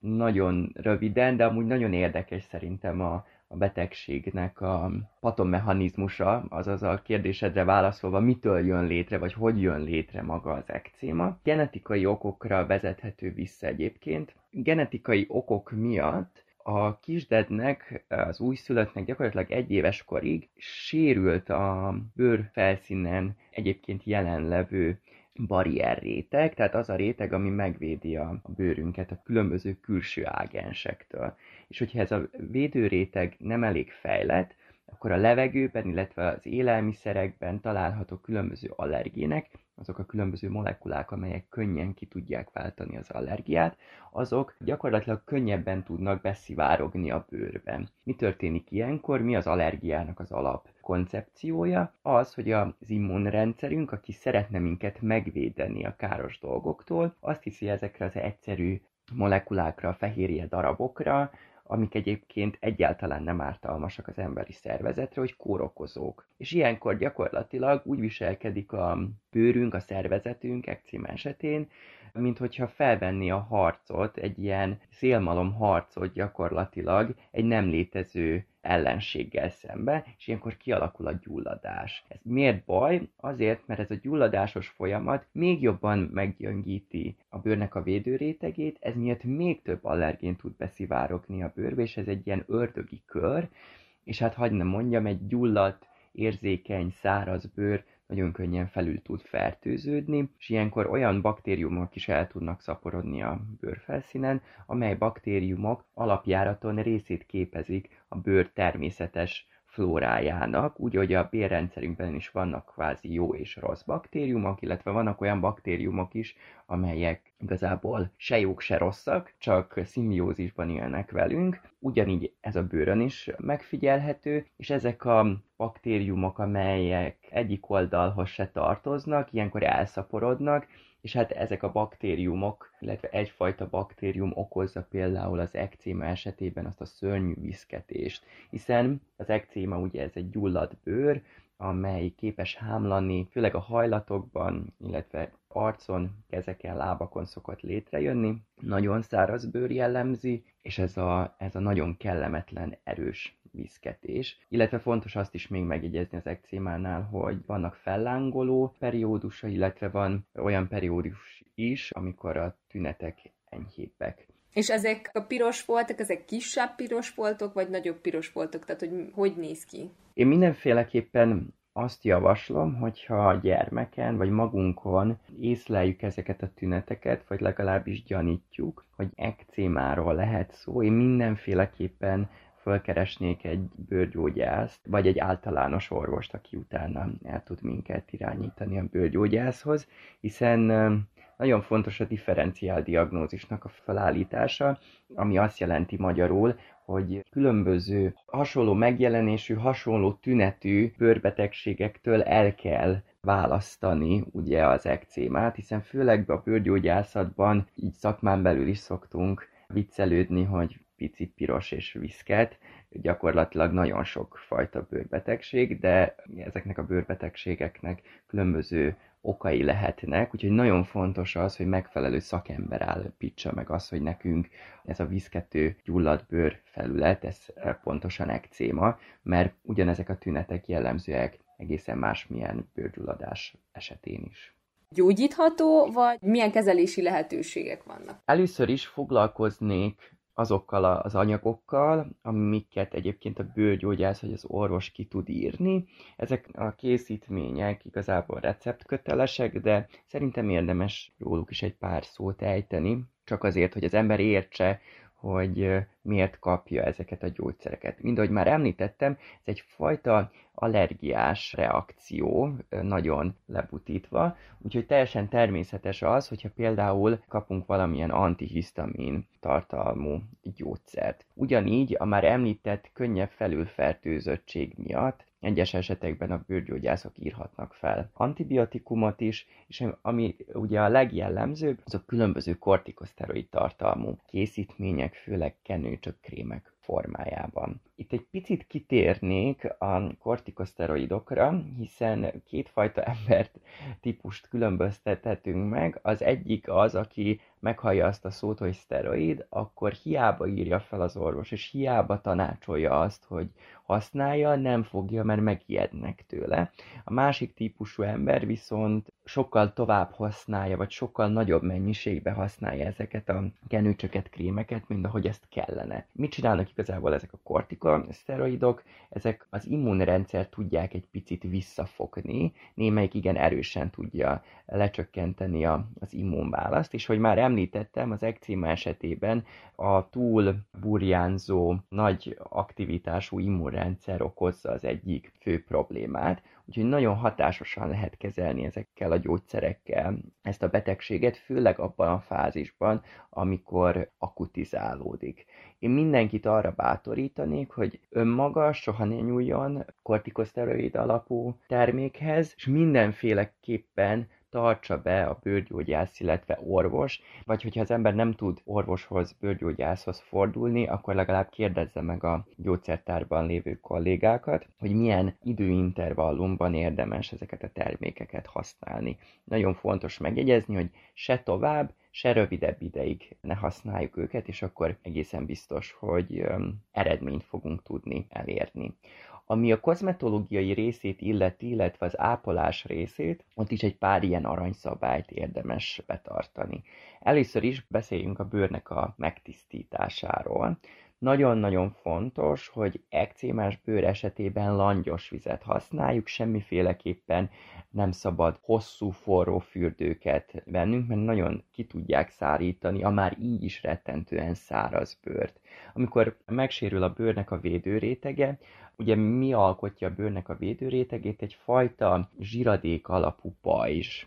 Nagyon röviden, de amúgy nagyon érdekes szerintem a, a betegségnek a patomechanizmusa, azaz a kérdésedre válaszolva, mitől jön létre, vagy hogy jön létre maga az ekcéma. Genetikai okokra vezethető vissza egyébként. Genetikai okok miatt a kisdednek, az újszülöttnek gyakorlatilag egy éves korig sérült a bőr felszínen egyébként jelenlevő barrierréteg, tehát az a réteg, ami megvédi a bőrünket a különböző külső ágensektől. És hogyha ez a védőréteg nem elég fejlett, akkor a levegőben, illetve az élelmiszerekben található különböző allergének, azok a különböző molekulák, amelyek könnyen ki tudják váltani az allergiát, azok gyakorlatilag könnyebben tudnak beszivárogni a bőrben. Mi történik ilyenkor? Mi az allergiának az alap koncepciója? Az, hogy az immunrendszerünk, aki szeretne minket megvédeni a káros dolgoktól, azt hiszi ezekre az egyszerű molekulákra, fehérje darabokra, amik egyébként egyáltalán nem ártalmasak az emberi szervezetre, hogy kórokozók. És ilyenkor gyakorlatilag úgy viselkedik a bőrünk, a szervezetünk ekcím esetén, mint hogyha felvenni a harcot, egy ilyen szélmalom harcot gyakorlatilag egy nem létező ellenséggel szembe, és ilyenkor kialakul a gyulladás. Ez miért baj? Azért, mert ez a gyulladásos folyamat még jobban meggyöngíti a bőrnek a védőrétegét, ez miatt még több allergén tud beszivárogni a bőrbe, és ez egy ilyen ördögi kör, és hát hagyd nem mondjam, egy gyulladt, érzékeny, száraz bőr nagyon könnyen felül tud fertőződni, és ilyenkor olyan baktériumok is el tudnak szaporodni a bőrfelszínen, amely baktériumok alapjáraton részét képezik a bőr természetes flórájának, úgy, hogy a bérrendszerünkben is vannak kvázi jó és rossz baktériumok, illetve vannak olyan baktériumok is, amelyek igazából se jók, se rosszak, csak szimbiózisban élnek velünk. Ugyanígy ez a bőrön is megfigyelhető, és ezek a baktériumok, amelyek egyik oldalhoz se tartoznak, ilyenkor elszaporodnak, és hát ezek a baktériumok, illetve egyfajta baktérium okozza például az ekcéma esetében azt a szörnyű viszketést, hiszen az ekcéma ugye ez egy gyulladt bőr, amely képes hámlani, főleg a hajlatokban, illetve arcon, kezeken, lábakon szokott létrejönni. Nagyon száraz bőr jellemzi, és ez a, ez a nagyon kellemetlen, erős viszketés. Illetve fontos azt is még megjegyezni az ekcémánál, hogy vannak fellángoló periódusa, illetve van olyan periódus is, amikor a tünetek enyhébbek. És ezek a piros voltak, ezek kisebb piros voltok, vagy nagyobb piros voltok? Tehát, hogy hogy néz ki? Én mindenféleképpen azt javaslom, hogyha a gyermeken vagy magunkon észleljük ezeket a tüneteket, vagy legalábbis gyanítjuk, hogy ekcémáról lehet szó, én mindenféleképpen fölkeresnék egy bőrgyógyászt, vagy egy általános orvost, aki utána el tud minket irányítani a bőrgyógyászhoz, hiszen nagyon fontos a differenciál diagnózisnak a felállítása, ami azt jelenti magyarul, hogy különböző hasonló megjelenésű, hasonló tünetű bőrbetegségektől el kell választani ugye az ekcémát, hiszen főleg a bőrgyógyászatban így szakmán belül is szoktunk viccelődni, hogy pici piros és viszket, gyakorlatilag nagyon sok fajta bőrbetegség, de ezeknek a bőrbetegségeknek különböző okai lehetnek, úgyhogy nagyon fontos az, hogy megfelelő szakember állapítsa meg az, hogy nekünk ez a vízkető gyulladt bőr felület, ez pontosan ekcéma, mert ugyanezek a tünetek jellemzőek egészen másmilyen bőrgyulladás esetén is gyógyítható, vagy milyen kezelési lehetőségek vannak? Először is foglalkoznék azokkal az anyagokkal, amiket egyébként a bőrgyógyász vagy az orvos ki tud írni. Ezek a készítmények igazából receptkötelesek, de szerintem érdemes róluk is egy pár szót ejteni, csak azért, hogy az ember értse, hogy miért kapja ezeket a gyógyszereket. Mind ahogy már említettem, ez egy fajta allergiás reakció, nagyon lebutítva, úgyhogy teljesen természetes az, hogyha például kapunk valamilyen antihisztamin tartalmú gyógyszert. Ugyanígy a már említett könnyebb felülfertőzöttség miatt egyes esetekben a bőrgyógyászok írhatnak fel antibiotikumot is, és ami ugye a legjellemzőbb, azok különböző kortikoszteroid tartalmú készítmények, főleg kenőcsök, krémek formájában. Itt egy picit kitérnék a kortikoszteroidokra, hiszen kétfajta embert típust különböztethetünk meg. Az egyik az, aki meghallja azt a szót, hogy szteroid, akkor hiába írja fel az orvos, és hiába tanácsolja azt, hogy használja, nem fogja, mert megijednek tőle. A másik típusú ember viszont sokkal tovább használja, vagy sokkal nagyobb mennyiségbe használja ezeket a kenőcsöket, krémeket, mint ahogy ezt kellene. Mit csinálnak igazából ezek a kortikoszteroidok? Ezek az immunrendszer tudják egy picit visszafogni, némelyik igen erősen tudja lecsökkenteni a, az immunválaszt, és hogy már említettem, az ekcéma esetében a túl burjánzó, nagy aktivitású immunrendszer okozza az egyik fő problémát, úgyhogy nagyon hatásosan lehet kezelni ezekkel a gyógyszerekkel ezt a betegséget, főleg abban a fázisban, amikor akutizálódik. Én mindenkit arra bátorítanék, hogy önmaga soha ne nyúljon kortikoszteroid alapú termékhez, és mindenféleképpen tartsa be a bőrgyógyász, illetve orvos, vagy hogyha az ember nem tud orvoshoz, bőrgyógyászhoz fordulni, akkor legalább kérdezze meg a gyógyszertárban lévő kollégákat, hogy milyen időintervallumban érdemes ezeket a termékeket használni. Nagyon fontos megjegyezni, hogy se tovább, se rövidebb ideig ne használjuk őket, és akkor egészen biztos, hogy eredményt fogunk tudni elérni. Ami a kozmetológiai részét illeti, illetve az ápolás részét, ott is egy pár ilyen aranyszabályt érdemes betartani. Először is beszéljünk a bőrnek a megtisztításáról. Nagyon-nagyon fontos, hogy ekcémás bőr esetében langyos vizet használjuk, semmiféleképpen nem szabad hosszú forró fürdőket vennünk, mert nagyon ki tudják szárítani a már így is rettentően száraz bőrt. Amikor megsérül a bőrnek a védőrétege, Ugye mi alkotja a bőrnek a védőrétegét? Egyfajta zsiradék alapú pajzs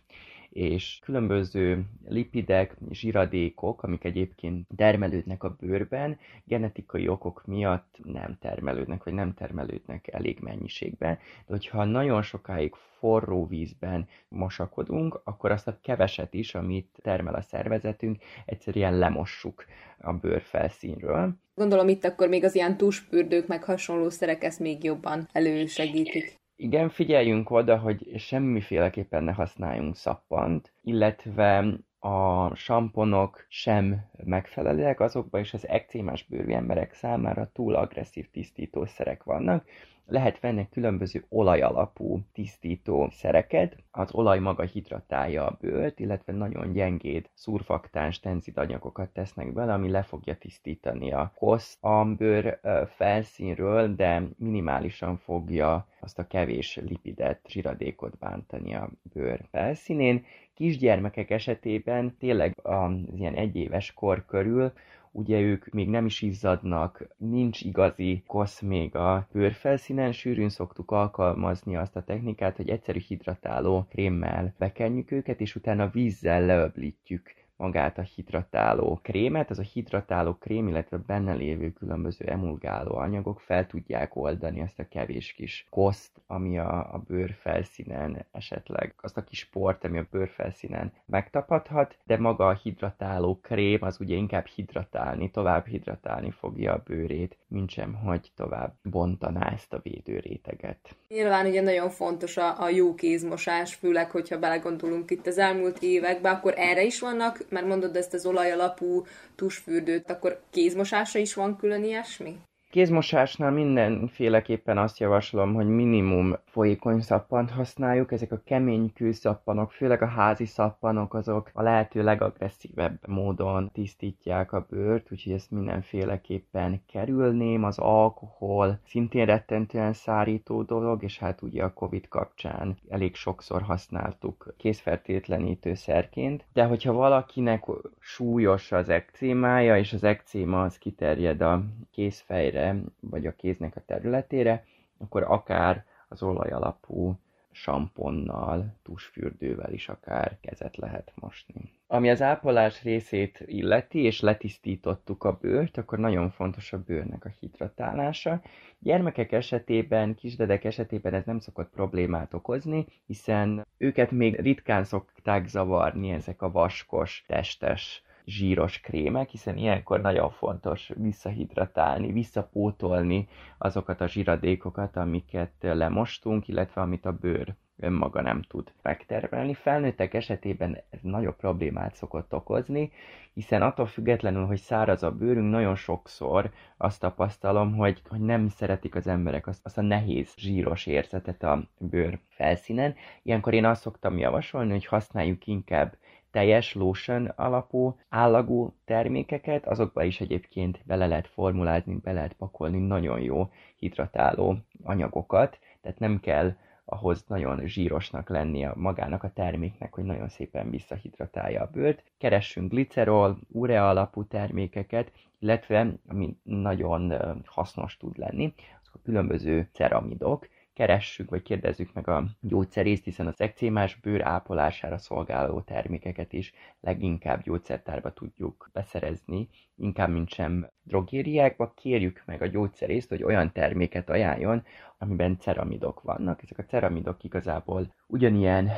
és különböző lipidek, zsiradékok, amik egyébként termelődnek a bőrben, genetikai okok miatt nem termelődnek, vagy nem termelődnek elég mennyiségben. De hogyha nagyon sokáig forró vízben mosakodunk, akkor azt a keveset is, amit termel a szervezetünk, egyszerűen lemossuk a bőr felszínről. Gondolom itt akkor még az ilyen tuspürdők, meg hasonló szerek ezt még jobban elősegítik. Igen, figyeljünk oda, hogy semmiféleképpen ne használjunk szappant, illetve a samponok sem megfelelőek, azokban is az ekcémás bőrű emberek számára túl agresszív tisztítószerek vannak, lehet venni különböző olajalapú tisztító szereket. Az olaj maga hidratálja a bőrt, illetve nagyon gyengéd szurfaktáns tenzid anyagokat tesznek bele, ami le fogja tisztítani a kosz a bőr felszínről, de minimálisan fogja azt a kevés lipidet, zsiradékot bántani a bőr felszínén. Kisgyermekek esetében tényleg az ilyen egyéves kor körül ugye ők még nem is izzadnak, nincs igazi kosz még a bőrfelszínen, sűrűn szoktuk alkalmazni azt a technikát, hogy egyszerű hidratáló krémmel bekenjük őket, és utána vízzel leöblítjük magát a hidratáló krémet, az a hidratáló krém, illetve benne lévő különböző emulgáló anyagok fel tudják oldani azt a kevés kis koszt, ami a, a bőr felszínen esetleg, azt a kis port, ami a bőr felszínen megtapadhat, de maga a hidratáló krém az ugye inkább hidratálni, tovább hidratálni fogja a bőrét, mint sem, hogy tovább bontaná ezt a védőréteget. Nyilván ugye nagyon fontos a, a jó kézmosás, főleg, hogyha belegondolunk itt az elmúlt években, akkor erre is vannak mert mondod ezt az olajalapú tusfürdőt, akkor kézmosásra is van külön ilyesmi? Kézmosásnál mindenféleképpen azt javaslom, hogy minimum folyékony szappant használjuk. Ezek a kemény kőszappanok, főleg a házi szappanok, azok a lehető legagresszívebb módon tisztítják a bőrt, úgyhogy ezt mindenféleképpen kerülném. Az alkohol szintén rettentően szárító dolog, és hát ugye a Covid kapcsán elég sokszor használtuk kézfertőtlenítőszerként. De hogyha valakinek súlyos az ekcémája, és az ekcéma az kiterjed a kézfejre, vagy a kéznek a területére, akkor akár az olaj alapú samponnal, tusfürdővel is akár kezet lehet mosni. Ami az ápolás részét illeti, és letisztítottuk a bőrt, akkor nagyon fontos a bőrnek a hidratálása. Gyermekek esetében, kisdedek esetében ez nem szokott problémát okozni, hiszen őket még ritkán szokták zavarni ezek a vaskos, testes zsíros krémek, hiszen ilyenkor nagyon fontos visszahidratálni, visszapótolni azokat a zsíradékokat, amiket lemostunk, illetve amit a bőr önmaga nem tud megtermelni. Felnőttek esetében ez nagyobb problémát szokott okozni, hiszen attól függetlenül, hogy száraz a bőrünk, nagyon sokszor azt tapasztalom, hogy, hogy nem szeretik az emberek azt, azt a nehéz, zsíros érzetet a bőr felszínen. Ilyenkor én azt szoktam javasolni, hogy használjuk inkább teljes lotion alapú állagú termékeket, azokba is egyébként bele lehet formulázni, be lehet pakolni nagyon jó hidratáló anyagokat, tehát nem kell ahhoz nagyon zsírosnak lennie magának a terméknek, hogy nagyon szépen visszahidratálja a bőrt. Keressünk glicerol, urea alapú termékeket, illetve, ami nagyon hasznos tud lenni, azok a különböző ceramidok, keressük vagy kérdezzük meg a gyógyszerészt, hiszen az ekcémás bőr ápolására szolgáló termékeket is leginkább gyógyszertárba tudjuk beszerezni, inkább mint sem drogériákba. Kérjük meg a gyógyszerészt, hogy olyan terméket ajánljon, amiben ceramidok vannak. Ezek a ceramidok igazából ugyanilyen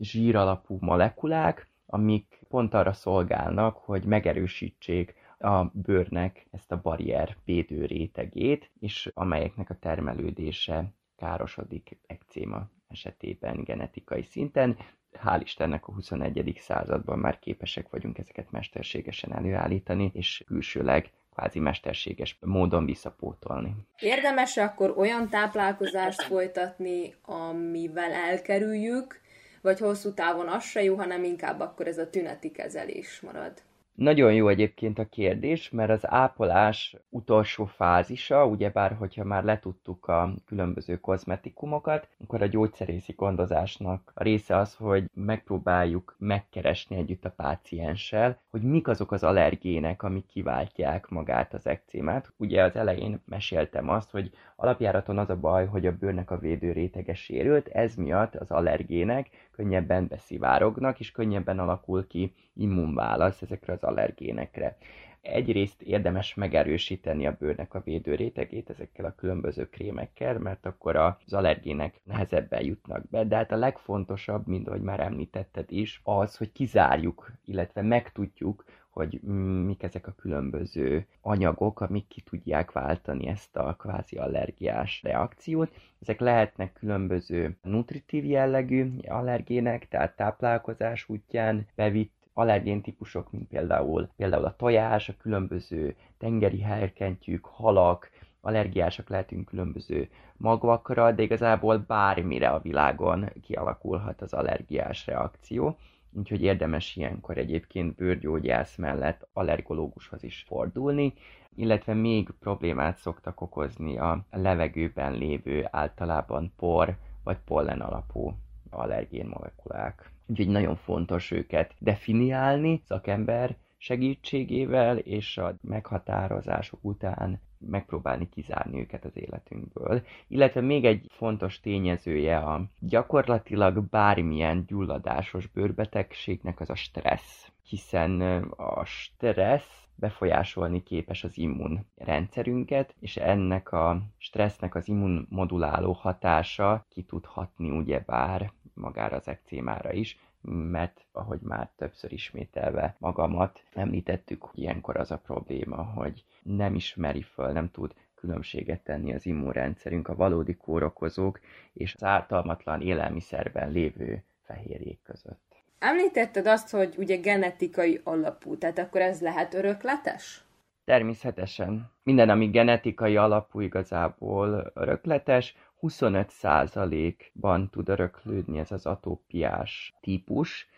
zsíralapú molekulák, amik pont arra szolgálnak, hogy megerősítsék a bőrnek ezt a barrier védő rétegét, és amelyeknek a termelődése károsodik ekcéma esetében genetikai szinten. Hál' Istennek a 21. században már képesek vagyunk ezeket mesterségesen előállítani, és külsőleg kvázi mesterséges módon visszapótolni. Érdemes akkor olyan táplálkozást folytatni, amivel elkerüljük, vagy hosszú távon az se jó, hanem inkább akkor ez a tüneti kezelés marad? Nagyon jó egyébként a kérdés, mert az ápolás utolsó fázisa, ugyebár, hogyha már letudtuk a különböző kozmetikumokat, akkor a gyógyszerészi gondozásnak a része az, hogy megpróbáljuk megkeresni együtt a pácienssel, hogy mik azok az allergének, amik kiváltják magát az ekcémát. Ugye az elején meséltem azt, hogy alapjáraton az a baj, hogy a bőrnek a védő rétege sérült, ez miatt az allergének könnyebben beszivárognak, és könnyebben alakul ki immunválasz ezekre az allergénekre. Egyrészt érdemes megerősíteni a bőrnek a védőrétegét ezekkel a különböző krémekkel, mert akkor az allergének nehezebben jutnak be, de hát a legfontosabb, mint ahogy már említetted is, az, hogy kizárjuk, illetve megtudjuk, hogy mik ezek a különböző anyagok, amik ki tudják váltani ezt a kvázi allergiás reakciót. Ezek lehetnek különböző nutritív jellegű allergének, tehát táplálkozás útján bevitt allergén típusok, mint például, például a tojás, a különböző tengeri herkentyűk, halak, allergiásak lehetünk különböző magvakra, de igazából bármire a világon kialakulhat az allergiás reakció úgyhogy érdemes ilyenkor egyébként bőrgyógyász mellett allergológushoz is fordulni, illetve még problémát szoktak okozni a levegőben lévő általában por vagy pollen alapú allergén molekulák. Úgyhogy nagyon fontos őket definiálni szakember segítségével, és a meghatározások után megpróbálni kizárni őket az életünkből. Illetve még egy fontos tényezője a gyakorlatilag bármilyen gyulladásos bőrbetegségnek az a stressz. Hiszen a stressz befolyásolni képes az immunrendszerünket, és ennek a stressznek az immunmoduláló hatása ki tud hatni ugyebár magára az ekcémára is, mert ahogy már többször ismételve magamat említettük, hogy ilyenkor az a probléma, hogy nem ismeri föl, nem tud különbséget tenni az immunrendszerünk a valódi kórokozók és az ártalmatlan élelmiszerben lévő fehérjék között. Említetted azt, hogy ugye genetikai alapú, tehát akkor ez lehet örökletes? Természetesen. Minden, ami genetikai alapú igazából örökletes, 25%-ban tud öröklődni ez az atópiás típus,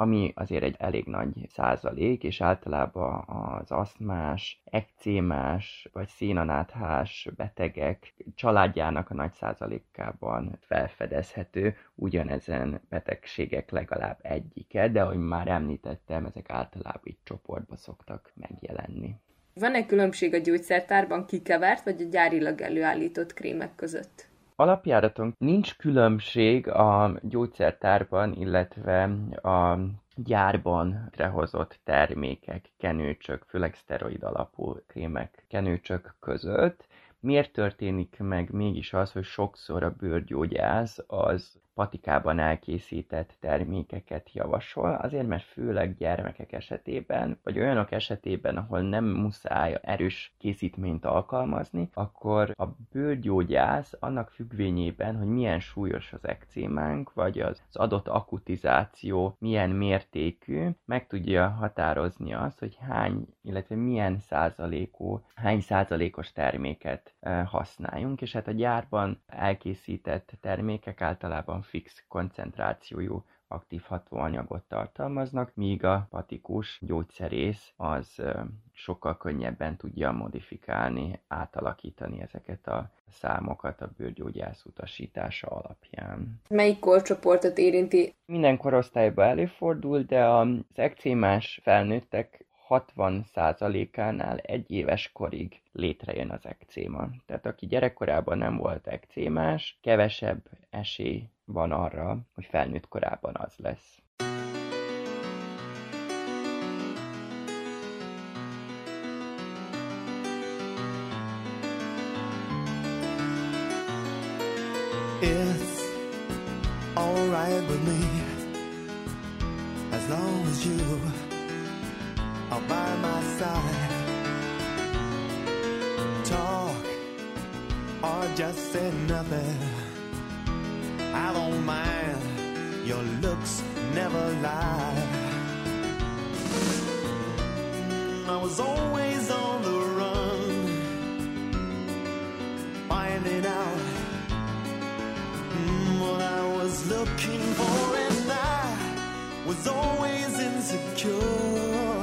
ami azért egy elég nagy százalék, és általában az asztmás, ekcémás vagy szénanáthás betegek családjának a nagy százalékában felfedezhető ugyanezen betegségek legalább egyike, de ahogy már említettem, ezek általában itt csoportba szoktak megjelenni. Van-e különbség a gyógyszertárban kikevert vagy a gyárilag előállított krémek között? Alapjáraton nincs különbség a gyógyszertárban, illetve a gyárban rehozott termékek, kenőcsök, főleg szteroid alapú krémek, kenőcsök között. Miért történik meg mégis az, hogy sokszor a bőrgyógyász az patikában elkészített termékeket javasol, azért mert főleg gyermekek esetében, vagy olyanok esetében, ahol nem muszáj erős készítményt alkalmazni, akkor a bőrgyógyász annak függvényében, hogy milyen súlyos az ekcémánk, vagy az, adott akutizáció milyen mértékű, meg tudja határozni azt, hogy hány, illetve milyen százalékú, hány százalékos terméket eh, használjunk, és hát a gyárban elkészített termékek általában fix koncentrációjú aktív hatóanyagot tartalmaznak, míg a patikus gyógyszerész az sokkal könnyebben tudja modifikálni, átalakítani ezeket a számokat a bőrgyógyász utasítása alapján. Melyik korcsoportot érinti? Minden korosztályban előfordul, de az ekcémás felnőttek 60%-ánál egy éves korig létrejön az ekcéma. Tehát aki gyerekkorában nem volt ekcémás, kevesebb esély van arra, hogy felnőtt korában az lesz. It's alright with me as long as you are by my side. Talk or just say nothing. I don't mind. Your looks never lie. I was always on the run, finding out mm, what I was looking for, and I was always insecure.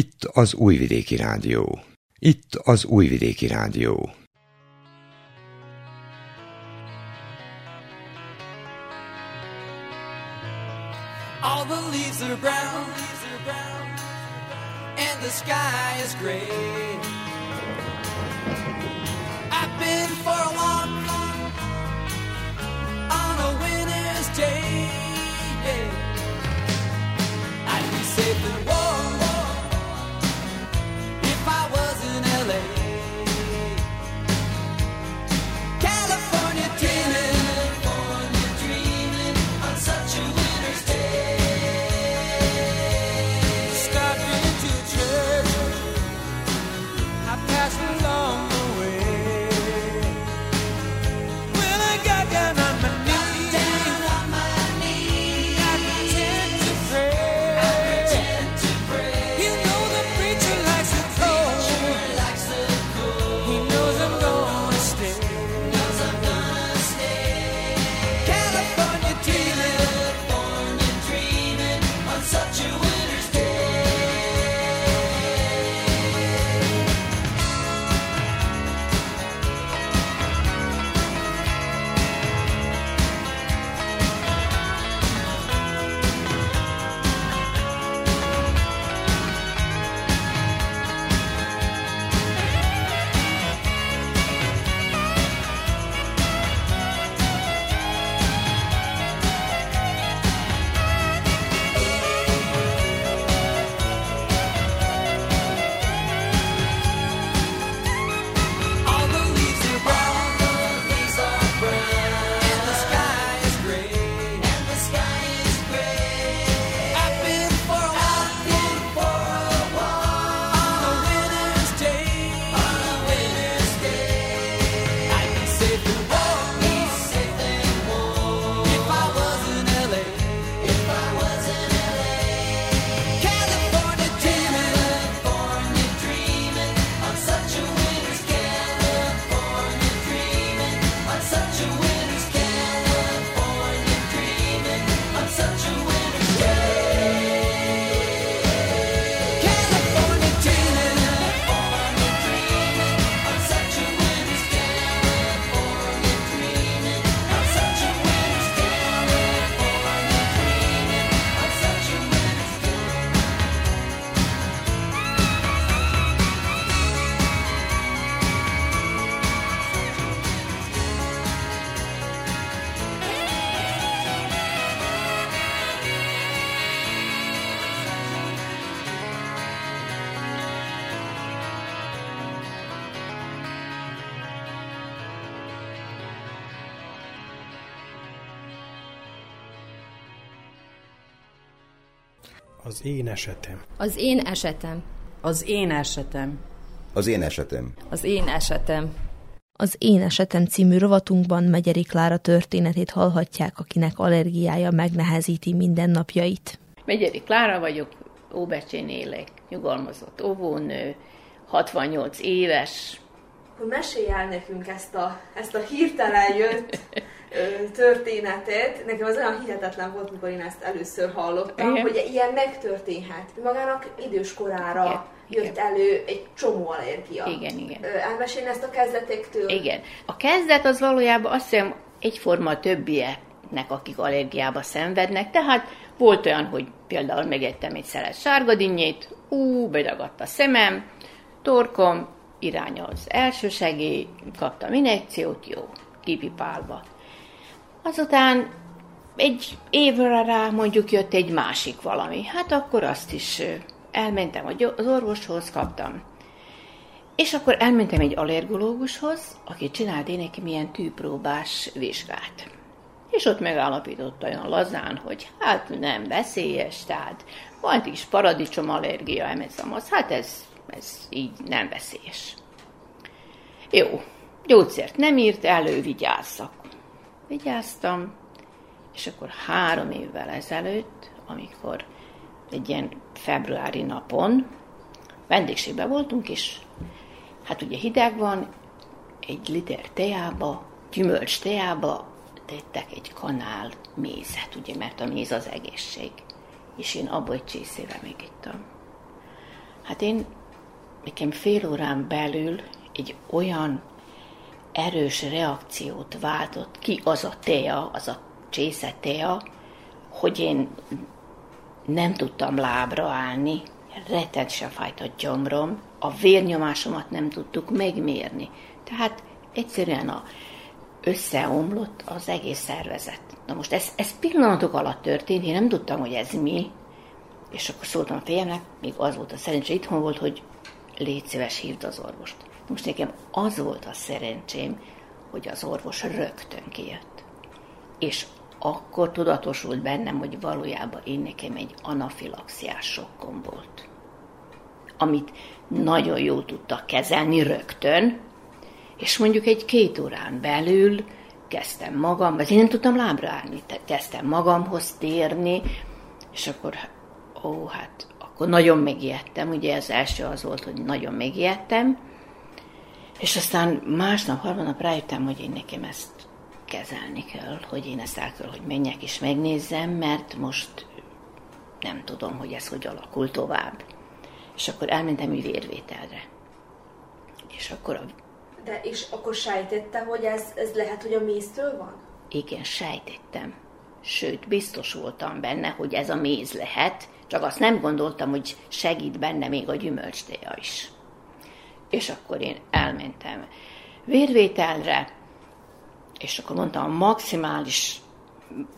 Itt az Újvidéki Rádió. Itt az Újvidéki Rádió. Esetem. Az én esetem. Az én esetem. Az én esetem. Az én esetem. Az Én Esetem című rovatunkban Megyeri Klára történetét hallhatják, akinek allergiája megnehezíti mindennapjait. Megyeri Klára vagyok, Óbecsén élek, nyugalmazott óvónő, 68 éves. Akkor mesélj el nekünk ezt a, ezt a hirtelen jött történetet. Nekem az olyan hihetetlen volt, mikor én ezt először hallottam, Igen. hogy ilyen megtörténhet. Magának idős korára Igen, jött elő egy csomó allergia. Igen, igen. Elmesélni ezt a kezdetektől? Igen. A kezdet az valójában azt hiszem egyforma a többieknek, akik allergiába szenvednek. Tehát volt olyan, hogy például megettem egy szelet sárgadinnyét, ú, bedagadt a szemem, torkom, irány az első segély, kaptam injekciót, jó, kipipálva. Azután egy évre rá mondjuk jött egy másik valami. Hát akkor azt is elmentem az orvoshoz, kaptam. És akkor elmentem egy allergológushoz, aki csinált én neki milyen tűpróbás vizsgát. És ott megállapította olyan lazán, hogy hát nem veszélyes, tehát van kis paradicsom allergia, emezamasz, hát ez, ez így nem veszélyes. Jó, gyógyszert nem írt elő, vigyázzak. Vigyáztam, és akkor három évvel ezelőtt, amikor egy ilyen februári napon vendégségben voltunk, és hát ugye hideg van, egy liter teába, gyümölcs teába tettek egy kanál mézet, ugye, mert a méz az egészség. És én abból egy csészével megittam. Hát én nekem fél órán belül egy olyan erős reakciót váltott ki az a tea, az a csésze tea, hogy én nem tudtam lábra állni, rettent se fájt a gyomrom, a vérnyomásomat nem tudtuk megmérni. Tehát egyszerűen a, összeomlott az egész szervezet. Na most ez, ez pillanatok alatt történt, én nem tudtam, hogy ez mi, és akkor szóltam a fejemnek, még az volt a szerencsé, itthon volt, hogy légy szíves, hívd az orvost. Most nekem az volt a szerencsém, hogy az orvos rögtön kijött. És akkor tudatosult bennem, hogy valójában én nekem egy anafilaxiás sokkom volt. Amit nagyon jól tudtak kezelni rögtön, és mondjuk egy két órán belül kezdtem magam, vagy én nem tudtam lábra állni, kezdtem magamhoz térni, és akkor, ó, hát akkor nagyon megijedtem, ugye az első az volt, hogy nagyon megijedtem, és aztán másnap, harmadnap rájöttem, hogy én nekem ezt kezelni kell, hogy én ezt el kell, hogy menjek és megnézzem, mert most nem tudom, hogy ez hogy alakul tovább. És akkor elmentem vérvételre. És akkor a de és akkor sejtette, hogy ez, ez lehet, hogy a méztől van? Igen, sejtettem. Sőt, biztos voltam benne, hogy ez a méz lehet, csak azt nem gondoltam, hogy segít benne még a gyümölcstéja is. És akkor én elmentem vérvételre, és akkor mondtam, a maximális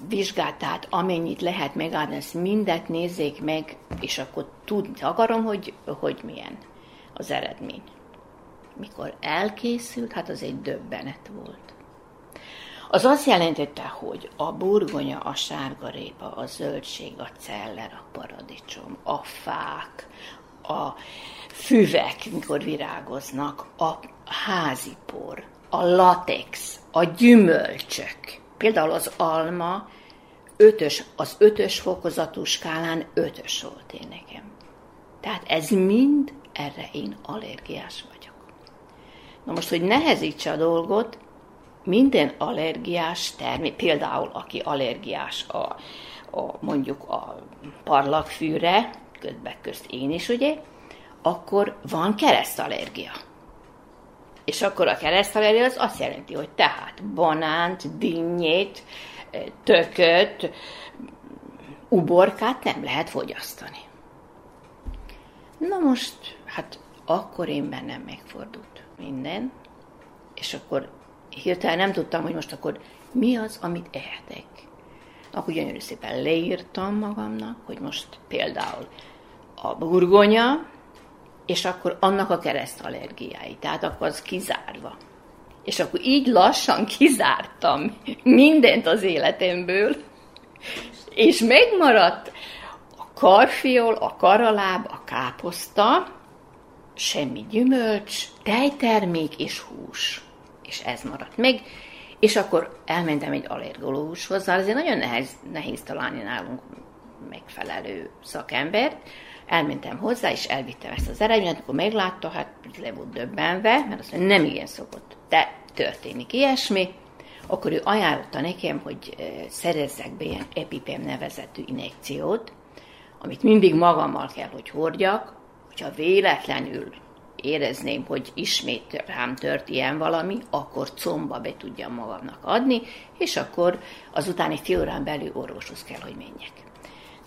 vizsgát, tehát amennyit lehet megadni, ezt mindet nézzék meg, és akkor tudni akarom, hogy, hogy milyen az eredmény. Mikor elkészült, hát az egy döbbenet volt. Az azt jelentette, hogy a burgonya, a sárgarépa, a zöldség, a celler, a paradicsom, a fák, a füvek, mikor virágoznak, a házipor, a latex, a gyümölcsök. Például az alma ötös, az ötös fokozatú skálán ötös volt én nekem. Tehát ez mind erre én allergiás vagyok. Na most, hogy nehezítse a dolgot, minden allergiás termék, például aki allergiás a, a mondjuk a parlagfűre, közben közt én is, ugye, akkor van keresztallergia. És akkor a keresztallergia az azt jelenti, hogy tehát banánt, dinnyét, tököt, uborkát nem lehet fogyasztani. Na most, hát akkor én bennem megfordult minden, és akkor hirtelen nem tudtam, hogy most akkor mi az, amit ehetek. Akkor gyönyörű szépen leírtam magamnak, hogy most például a burgonya, és akkor annak a keresztallergiái, tehát akkor az kizárva. És akkor így lassan kizártam mindent az életemből, és megmaradt a karfiol, a karaláb, a káposzta, semmi gyümölcs, tejtermék és hús. És ez maradt meg. És akkor elmentem egy allergológushoz, azért nagyon nehéz, nehéz találni nálunk megfelelő szakembert, elmentem hozzá, és elvittem ezt az eredményt, akkor meglátta, hát le volt döbbenve, mert azt mondja, nem igen szokott, de történik ilyesmi, akkor ő ajánlotta nekem, hogy szerezzek be ilyen EpiPen nevezetű injekciót, amit mindig magammal kell, hogy hordjak, hogyha véletlenül érezném, hogy ismét rám tört ilyen valami, akkor comba be tudjam magamnak adni, és akkor azután egy fél órán belül orvoshoz kell, hogy menjek.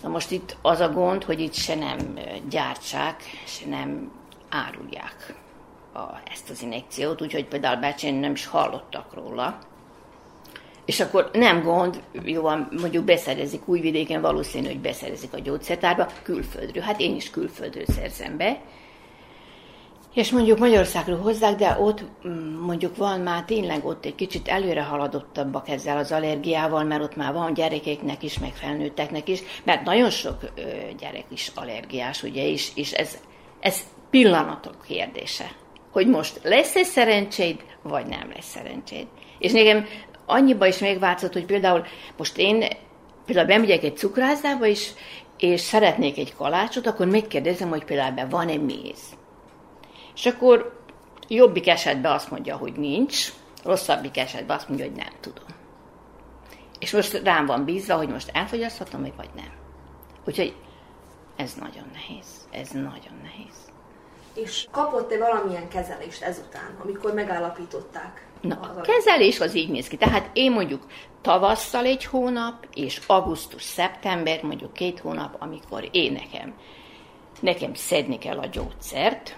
Na most itt az a gond, hogy itt se nem gyártsák, se nem árulják a, ezt az injekciót, úgyhogy például Becsén nem is hallottak róla. És akkor nem gond, jó, mondjuk beszerezik újvidéken, valószínű, hogy beszerezik a gyógyszertárba, külföldről. Hát én is külföldről szerzem be, és mondjuk Magyarországról hozzák, de ott mm, mondjuk van már tényleg ott egy kicsit előre haladottabbak ezzel az allergiával, mert ott már van gyerekeknek is, meg felnőtteknek is, mert nagyon sok gyerek is allergiás, ugye, és, és ez, ez pillanatok kérdése, hogy most lesz-e szerencséd, vagy nem lesz szerencséd. És nekem annyiba is megváltozott, hogy például most én például bemegyek egy cukrászdába is, és szeretnék egy kalácsot, akkor megkérdezem, hogy például van-e méz és akkor jobbik esetben azt mondja, hogy nincs, rosszabbik esetben azt mondja, hogy nem tudom. És most rám van bízva, hogy most elfogyaszthatom, vagy nem. Úgyhogy ez nagyon nehéz. Ez nagyon nehéz. És kapott-e valamilyen kezelést ezután, amikor megállapították? Na, a kezelés az így néz ki. Tehát én mondjuk tavasszal egy hónap, és augusztus-szeptember, mondjuk két hónap, amikor én nekem, nekem szedni kell a gyógyszert,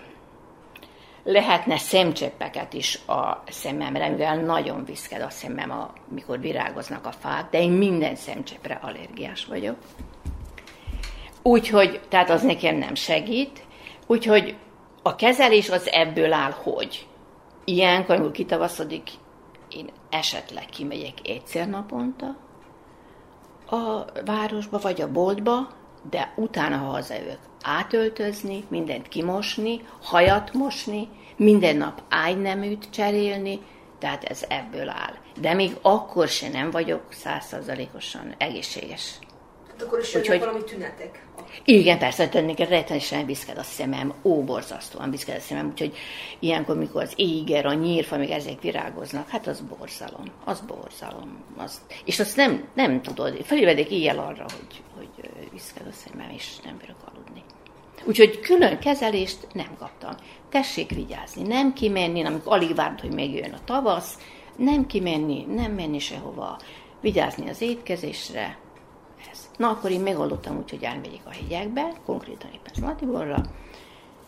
lehetne szemcseppeket is a szememre, mivel nagyon viszked a szemem, amikor virágoznak a fák, de én minden szemcseppre allergiás vagyok. Úgyhogy, tehát az nekem nem segít. Úgyhogy a kezelés az ebből áll, hogy ilyenkor, amikor kitavaszodik, én esetleg kimegyek egyszer naponta a városba vagy a boltba, de utána, ha hazajövök, átöltözni, mindent kimosni, hajat mosni, minden nap ágyneműt cserélni, tehát ez ebből áll. De még akkor se nem vagyok százszerzalékosan egészséges. Hát akkor is jönnek valami tünetek. Igen, persze, tennék rettenesen viszked a szemem, ó, borzasztóan viszked a szemem, úgyhogy ilyenkor, mikor az éger, a nyírfa, még ezek virágoznak, hát az borzalom, az borzalom. Az, és azt nem, nem tudod, felébredek éjjel arra, hogy, hogy viszked a szemem, és nem bírok aludni. Úgyhogy külön kezelést nem kaptam. Tessék vigyázni, nem kimenni, amikor alig várt, hogy megjön a tavasz, nem kimenni, nem menni sehova, vigyázni az étkezésre, ez. Na, akkor én megoldottam úgy, hogy elmegyek a hegyekbe, konkrétan éppen Zlatiborra,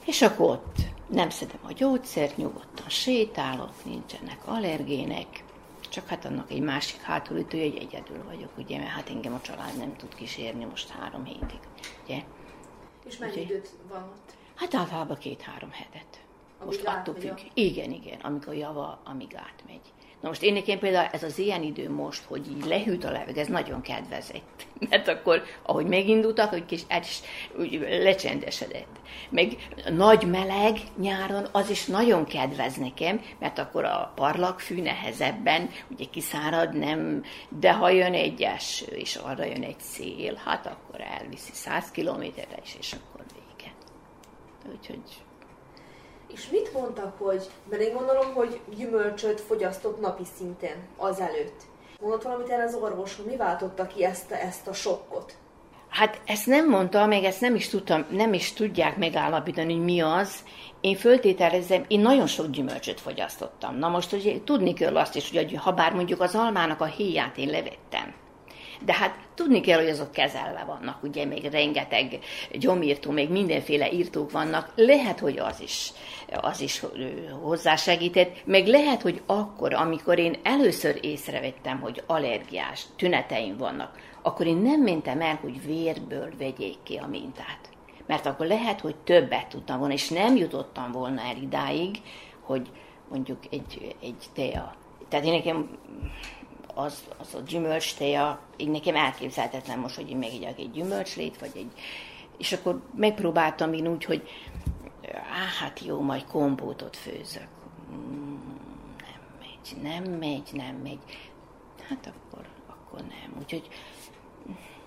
és akkor ott nem szedem a gyógyszert, nyugodtan sétálok, nincsenek allergének, csak hát annak egy másik hátulütője, hogy egyedül vagyok, ugye, mert hát engem a család nem tud kísérni most három hétig, ugye. És mennyi ugye? időt van ott? Hát általában két-három hetet. Most attól függ. A... Igen, igen, amikor java, amíg átmegy. Na most én nekem például ez az ilyen idő most, hogy így lehűlt a levegő, ez nagyon kedvezett. Mert akkor, ahogy megindultak, hogy kis hát is úgy lecsendesedett. Meg nagy meleg nyáron, az is nagyon kedvez nekem, mert akkor a parlagfű nehezebben, ugye kiszárad, nem, de ha jön egy eső, és arra jön egy szél, hát akkor elviszi 100 kilométerre is, és akkor vége. Úgyhogy és mit mondtak, hogy, mert én gondolom, hogy gyümölcsöt fogyasztott napi szinten azelőtt. Mondott valamit erre az orvos, hogy mi váltotta ki ezt, ezt a sokkot? Hát ezt nem mondta, meg ezt nem is, tudtam, nem is tudják megállapítani, hogy mi az. Én föltételezem, én nagyon sok gyümölcsöt fogyasztottam. Na most ugye, tudni kell azt is, hogy ha bár mondjuk az almának a héját én levettem, de hát tudni kell, hogy azok kezelve vannak, ugye még rengeteg gyomírtó, még mindenféle írtók vannak, lehet, hogy az is, az is hozzásegített, meg lehet, hogy akkor, amikor én először észrevettem, hogy allergiás tüneteim vannak, akkor én nem mentem el, hogy vérből vegyék ki a mintát. Mert akkor lehet, hogy többet tudtam volna, és nem jutottam volna el idáig, hogy mondjuk egy, egy tea. Tehát én nekem az, az a gyümölcstéja, így nekem elképzelhetetlen most, hogy én megigyak egy gyümölcslét, vagy egy... És akkor megpróbáltam én úgy, hogy á, hát jó, majd kompótot főzök. Nem megy, nem megy, nem megy. Hát akkor, akkor nem. Úgyhogy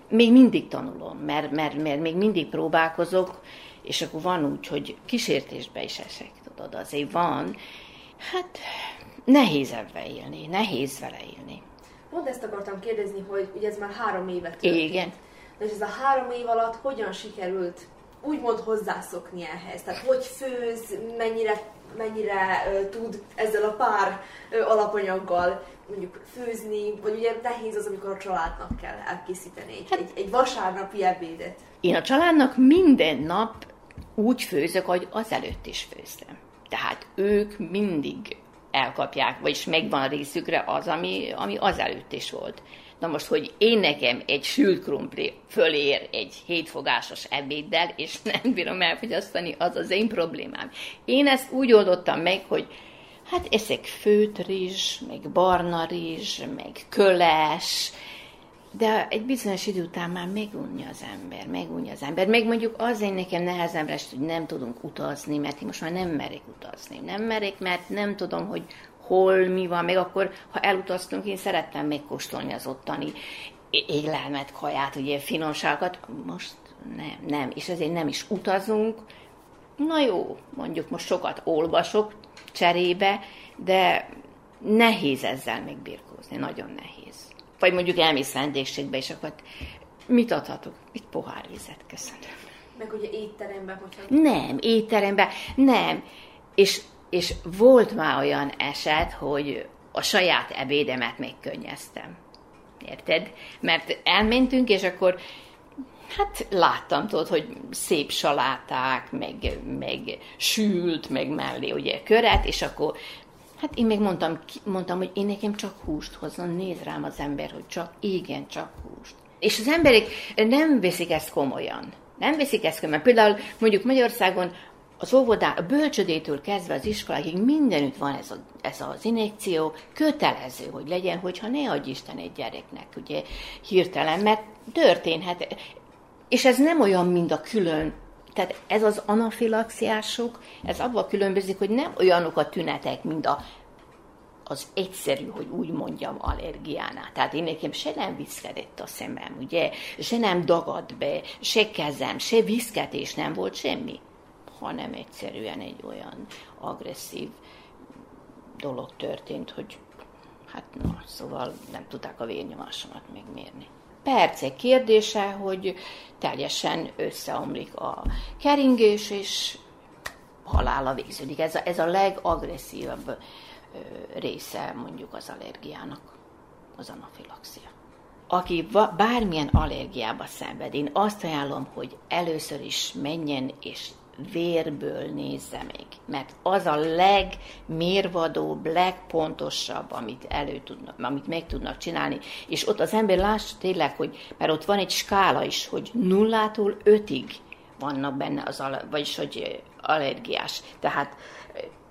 még mindig tanulom, mert, mert, mert még mindig próbálkozok, és akkor van úgy, hogy kísértésbe is esek, tudod, azért van. Hát nehéz ebben élni, nehéz vele élni. Pont ezt akartam kérdezni, hogy ugye ez már három évet történt. Igen. És ez a három év alatt hogyan sikerült úgymond hozzászokni ehhez? Tehát hogy főz, mennyire, mennyire uh, tud ezzel a pár uh, alapanyaggal mondjuk főzni, vagy ugye nehéz az, amikor a családnak kell elkészíteni egy, hát, egy, egy vasárnapi ebédet. Én a családnak minden nap úgy főzök, hogy azelőtt is főztem. Tehát ők mindig elkapják, vagyis megvan a részükre az, ami, ami azelőtt is volt. Na most, hogy én nekem egy sült krumpli fölér egy hétfogásos ebéddel, és nem bírom elfogyasztani, az az én problémám. Én ezt úgy oldottam meg, hogy hát eszek főt rizs, meg barna rizs, meg köles, de egy bizonyos idő után már megunja az ember, megunja az ember. Meg mondjuk azért nekem nehezemre hogy nem tudunk utazni, mert én most már nem merek utazni. Nem merek, mert nem tudom, hogy hol mi van, meg akkor, ha elutaztunk, én szerettem megkóstolni az ottani élelmet, kaját, ugye finomságokat. Most nem, nem, és ezért nem is utazunk. Na jó, mondjuk most sokat olvasok cserébe, de nehéz ezzel megbirkózni, nagyon nehéz vagy mondjuk elmész vendégségbe, és akkor mit adhatok? Itt pohár vizet, köszönöm. Meg ugye étteremben, hogyha... Nem, étteremben, nem. És, és volt már olyan eset, hogy a saját ebédemet megkönnyeztem. Érted? Mert elmentünk, és akkor hát láttam, tudod, hogy szép saláták, meg, meg sült, meg mellé ugye köret, és akkor Hát én még mondtam, mondtam, hogy én nekem csak húst hozzon, néz rám az ember, hogy csak, igen, csak húst. És az emberek nem veszik ezt komolyan. Nem veszik ezt komolyan. Például mondjuk Magyarországon az óvodá, a bölcsödétől kezdve az iskoláig mindenütt van ez, a, ez az injekció, kötelező, hogy legyen, hogyha ne adj Isten egy gyereknek, ugye, hirtelen, mert történhet. És ez nem olyan, mint a külön tehát ez az anafilaxiások, ez abban különbözik, hogy nem olyanok a tünetek, mint a, az egyszerű, hogy úgy mondjam, allergiánál. Tehát én nekem se nem viszkedett a szemem, ugye, se nem dagadt be, se kezem, se viszketés nem volt semmi, hanem egyszerűen egy olyan agresszív dolog történt, hogy hát na, szóval nem tudták a vérnyomásomat megmérni percek kérdése, hogy teljesen összeomlik a keringés, és halála végződik. Ez a, ez a legagresszívabb része mondjuk az allergiának, az anafilaxia. Aki bármilyen allergiába szenved, én azt ajánlom, hogy először is menjen és vérből nézze meg, mert az a legmérvadóbb, legpontosabb, amit elő tudnak, amit meg tudnak csinálni, és ott az ember lássa tényleg, hogy, mert ott van egy skála is, hogy nullától ötig vannak benne az, vagyis hogy allergiás. Tehát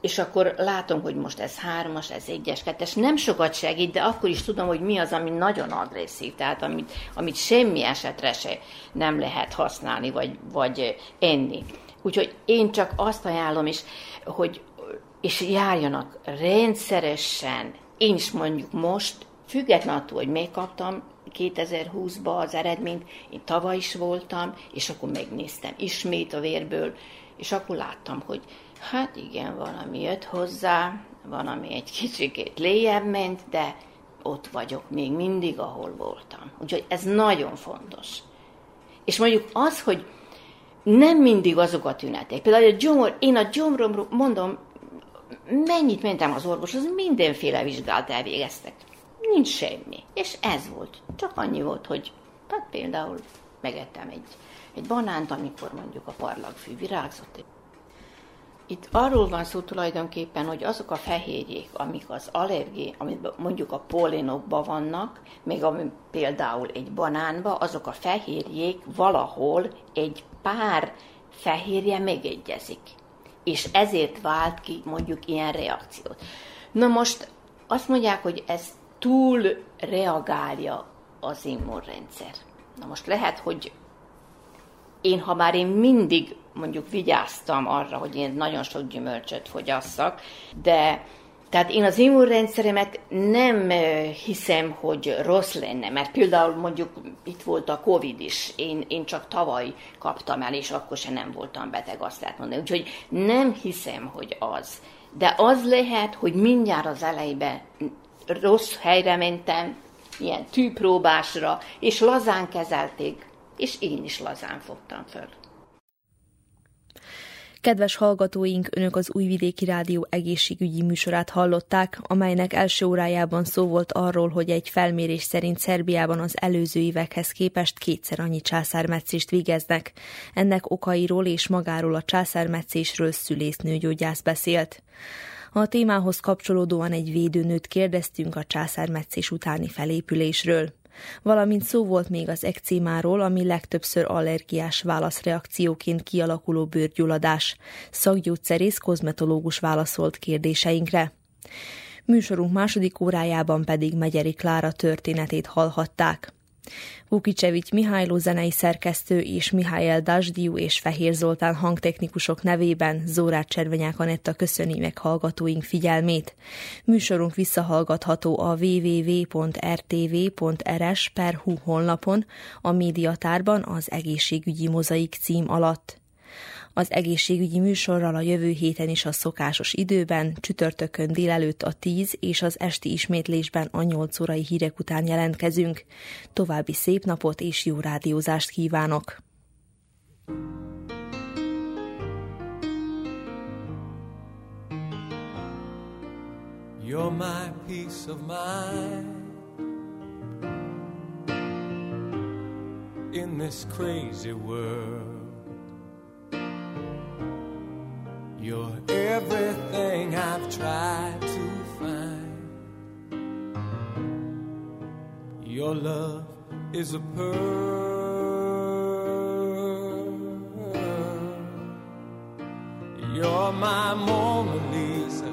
és akkor látom, hogy most ez hármas, ez egyes, kettes, nem sokat segít, de akkor is tudom, hogy mi az, ami nagyon agresszív, tehát amit, amit semmi esetre se nem lehet használni, vagy, vagy enni. Úgyhogy én csak azt ajánlom is, hogy és járjanak rendszeresen, én is mondjuk most, független attól, hogy megkaptam 2020-ban az eredményt, én tavaly is voltam, és akkor megnéztem ismét a vérből, és akkor láttam, hogy hát igen, valami jött hozzá, van, ami egy kicsikét léjebb ment, de ott vagyok még mindig, ahol voltam. Úgyhogy ez nagyon fontos. És mondjuk az, hogy nem mindig azok a tünetek. Például a gyomor, én a gyomromról mondom, mennyit mentem az orvoshoz, mindenféle vizsgálat elvégeztek. Nincs semmi. És ez volt. Csak annyi volt, hogy hát például megettem egy, egy banánt, amikor mondjuk a parlagfű virágzott. Itt arról van szó tulajdonképpen, hogy azok a fehérjék, amik az allergé, amit mondjuk a pollénokban vannak, még ami például egy banánba, azok a fehérjék valahol egy pár fehérje megegyezik. És ezért vált ki mondjuk ilyen reakciót. Na most azt mondják, hogy ez túl reagálja az immunrendszer. Na most lehet, hogy én, ha már én mindig mondjuk vigyáztam arra, hogy én nagyon sok gyümölcsöt fogyasszak, de tehát én az immunrendszeremet nem hiszem, hogy rossz lenne, mert például mondjuk itt volt a Covid is, én, én csak tavaly kaptam el, és akkor se nem voltam beteg, azt lehet mondani. Úgyhogy nem hiszem, hogy az. De az lehet, hogy mindjárt az elejében rossz helyre mentem, ilyen tűpróbásra, és lazán kezelték, és én is lazán fogtam föl. Kedves hallgatóink, Önök az Újvidéki Rádió egészségügyi műsorát hallották, amelynek első órájában szó volt arról, hogy egy felmérés szerint Szerbiában az előző évekhez képest kétszer annyi császármetszést végeznek. Ennek okairól és magáról a császármetszésről szülésznőgyógyász beszélt. A témához kapcsolódóan egy védőnőt kérdeztünk a császármetszés utáni felépülésről valamint szó volt még az ekcémáról, ami legtöbbször allergiás válaszreakcióként kialakuló bőrgyulladás. Szakgyógyszerész kozmetológus válaszolt kérdéseinkre. Műsorunk második órájában pedig Megyeri Klára történetét hallhatták. Vukicevics Mihályló zenei szerkesztő és Mihály Dasdiu és Fehér Zoltán hangtechnikusok nevében Zórát Cservenyák Anetta köszöni meg hallgatóink figyelmét. Műsorunk visszahallgatható a www.rtv.rs.hu honlapon, a médiatárban az egészségügyi mozaik cím alatt. Az egészségügyi műsorral a jövő héten is a szokásos időben, csütörtökön délelőtt a 10 és az esti ismétlésben a 8 órai hírek után jelentkezünk. További szép napot és jó rádiózást kívánok! You're my peace of mind in this crazy world. You're everything I've tried to find. Your love is a pearl. You're my Mona Lisa.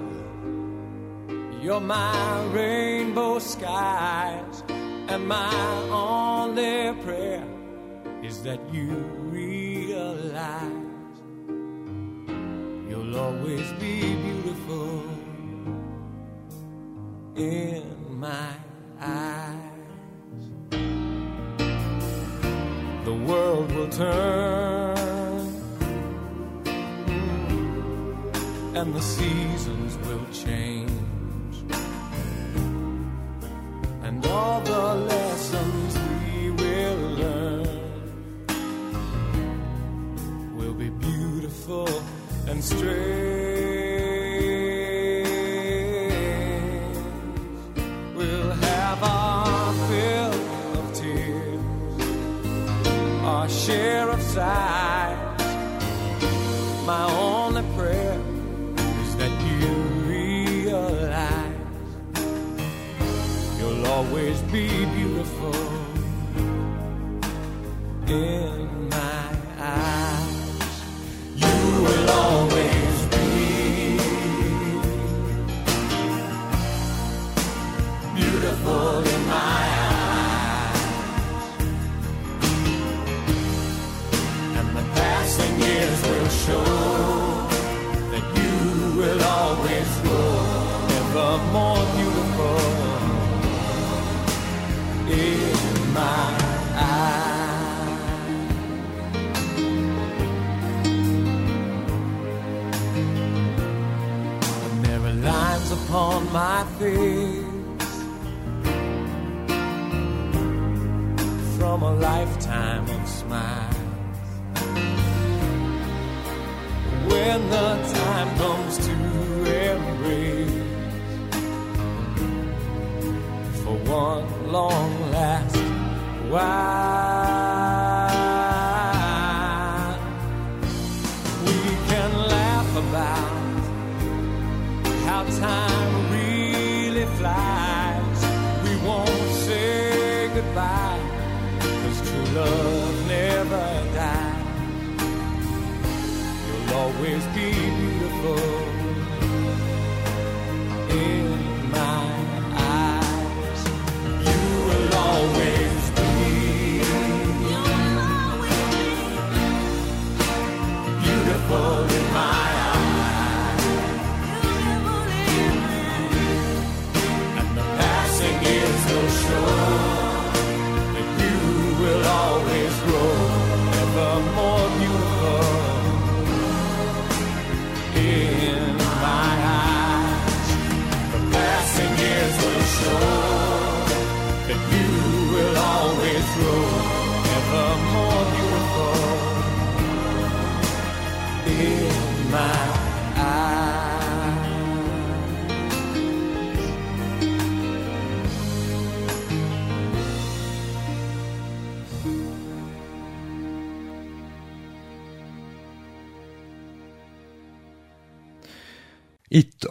You're my rainbow skies. And my only prayer is that you realize will always be beautiful in my eyes. The world will turn, mm, and the seasons will change. way.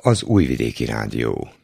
az Újvidéki Rádió.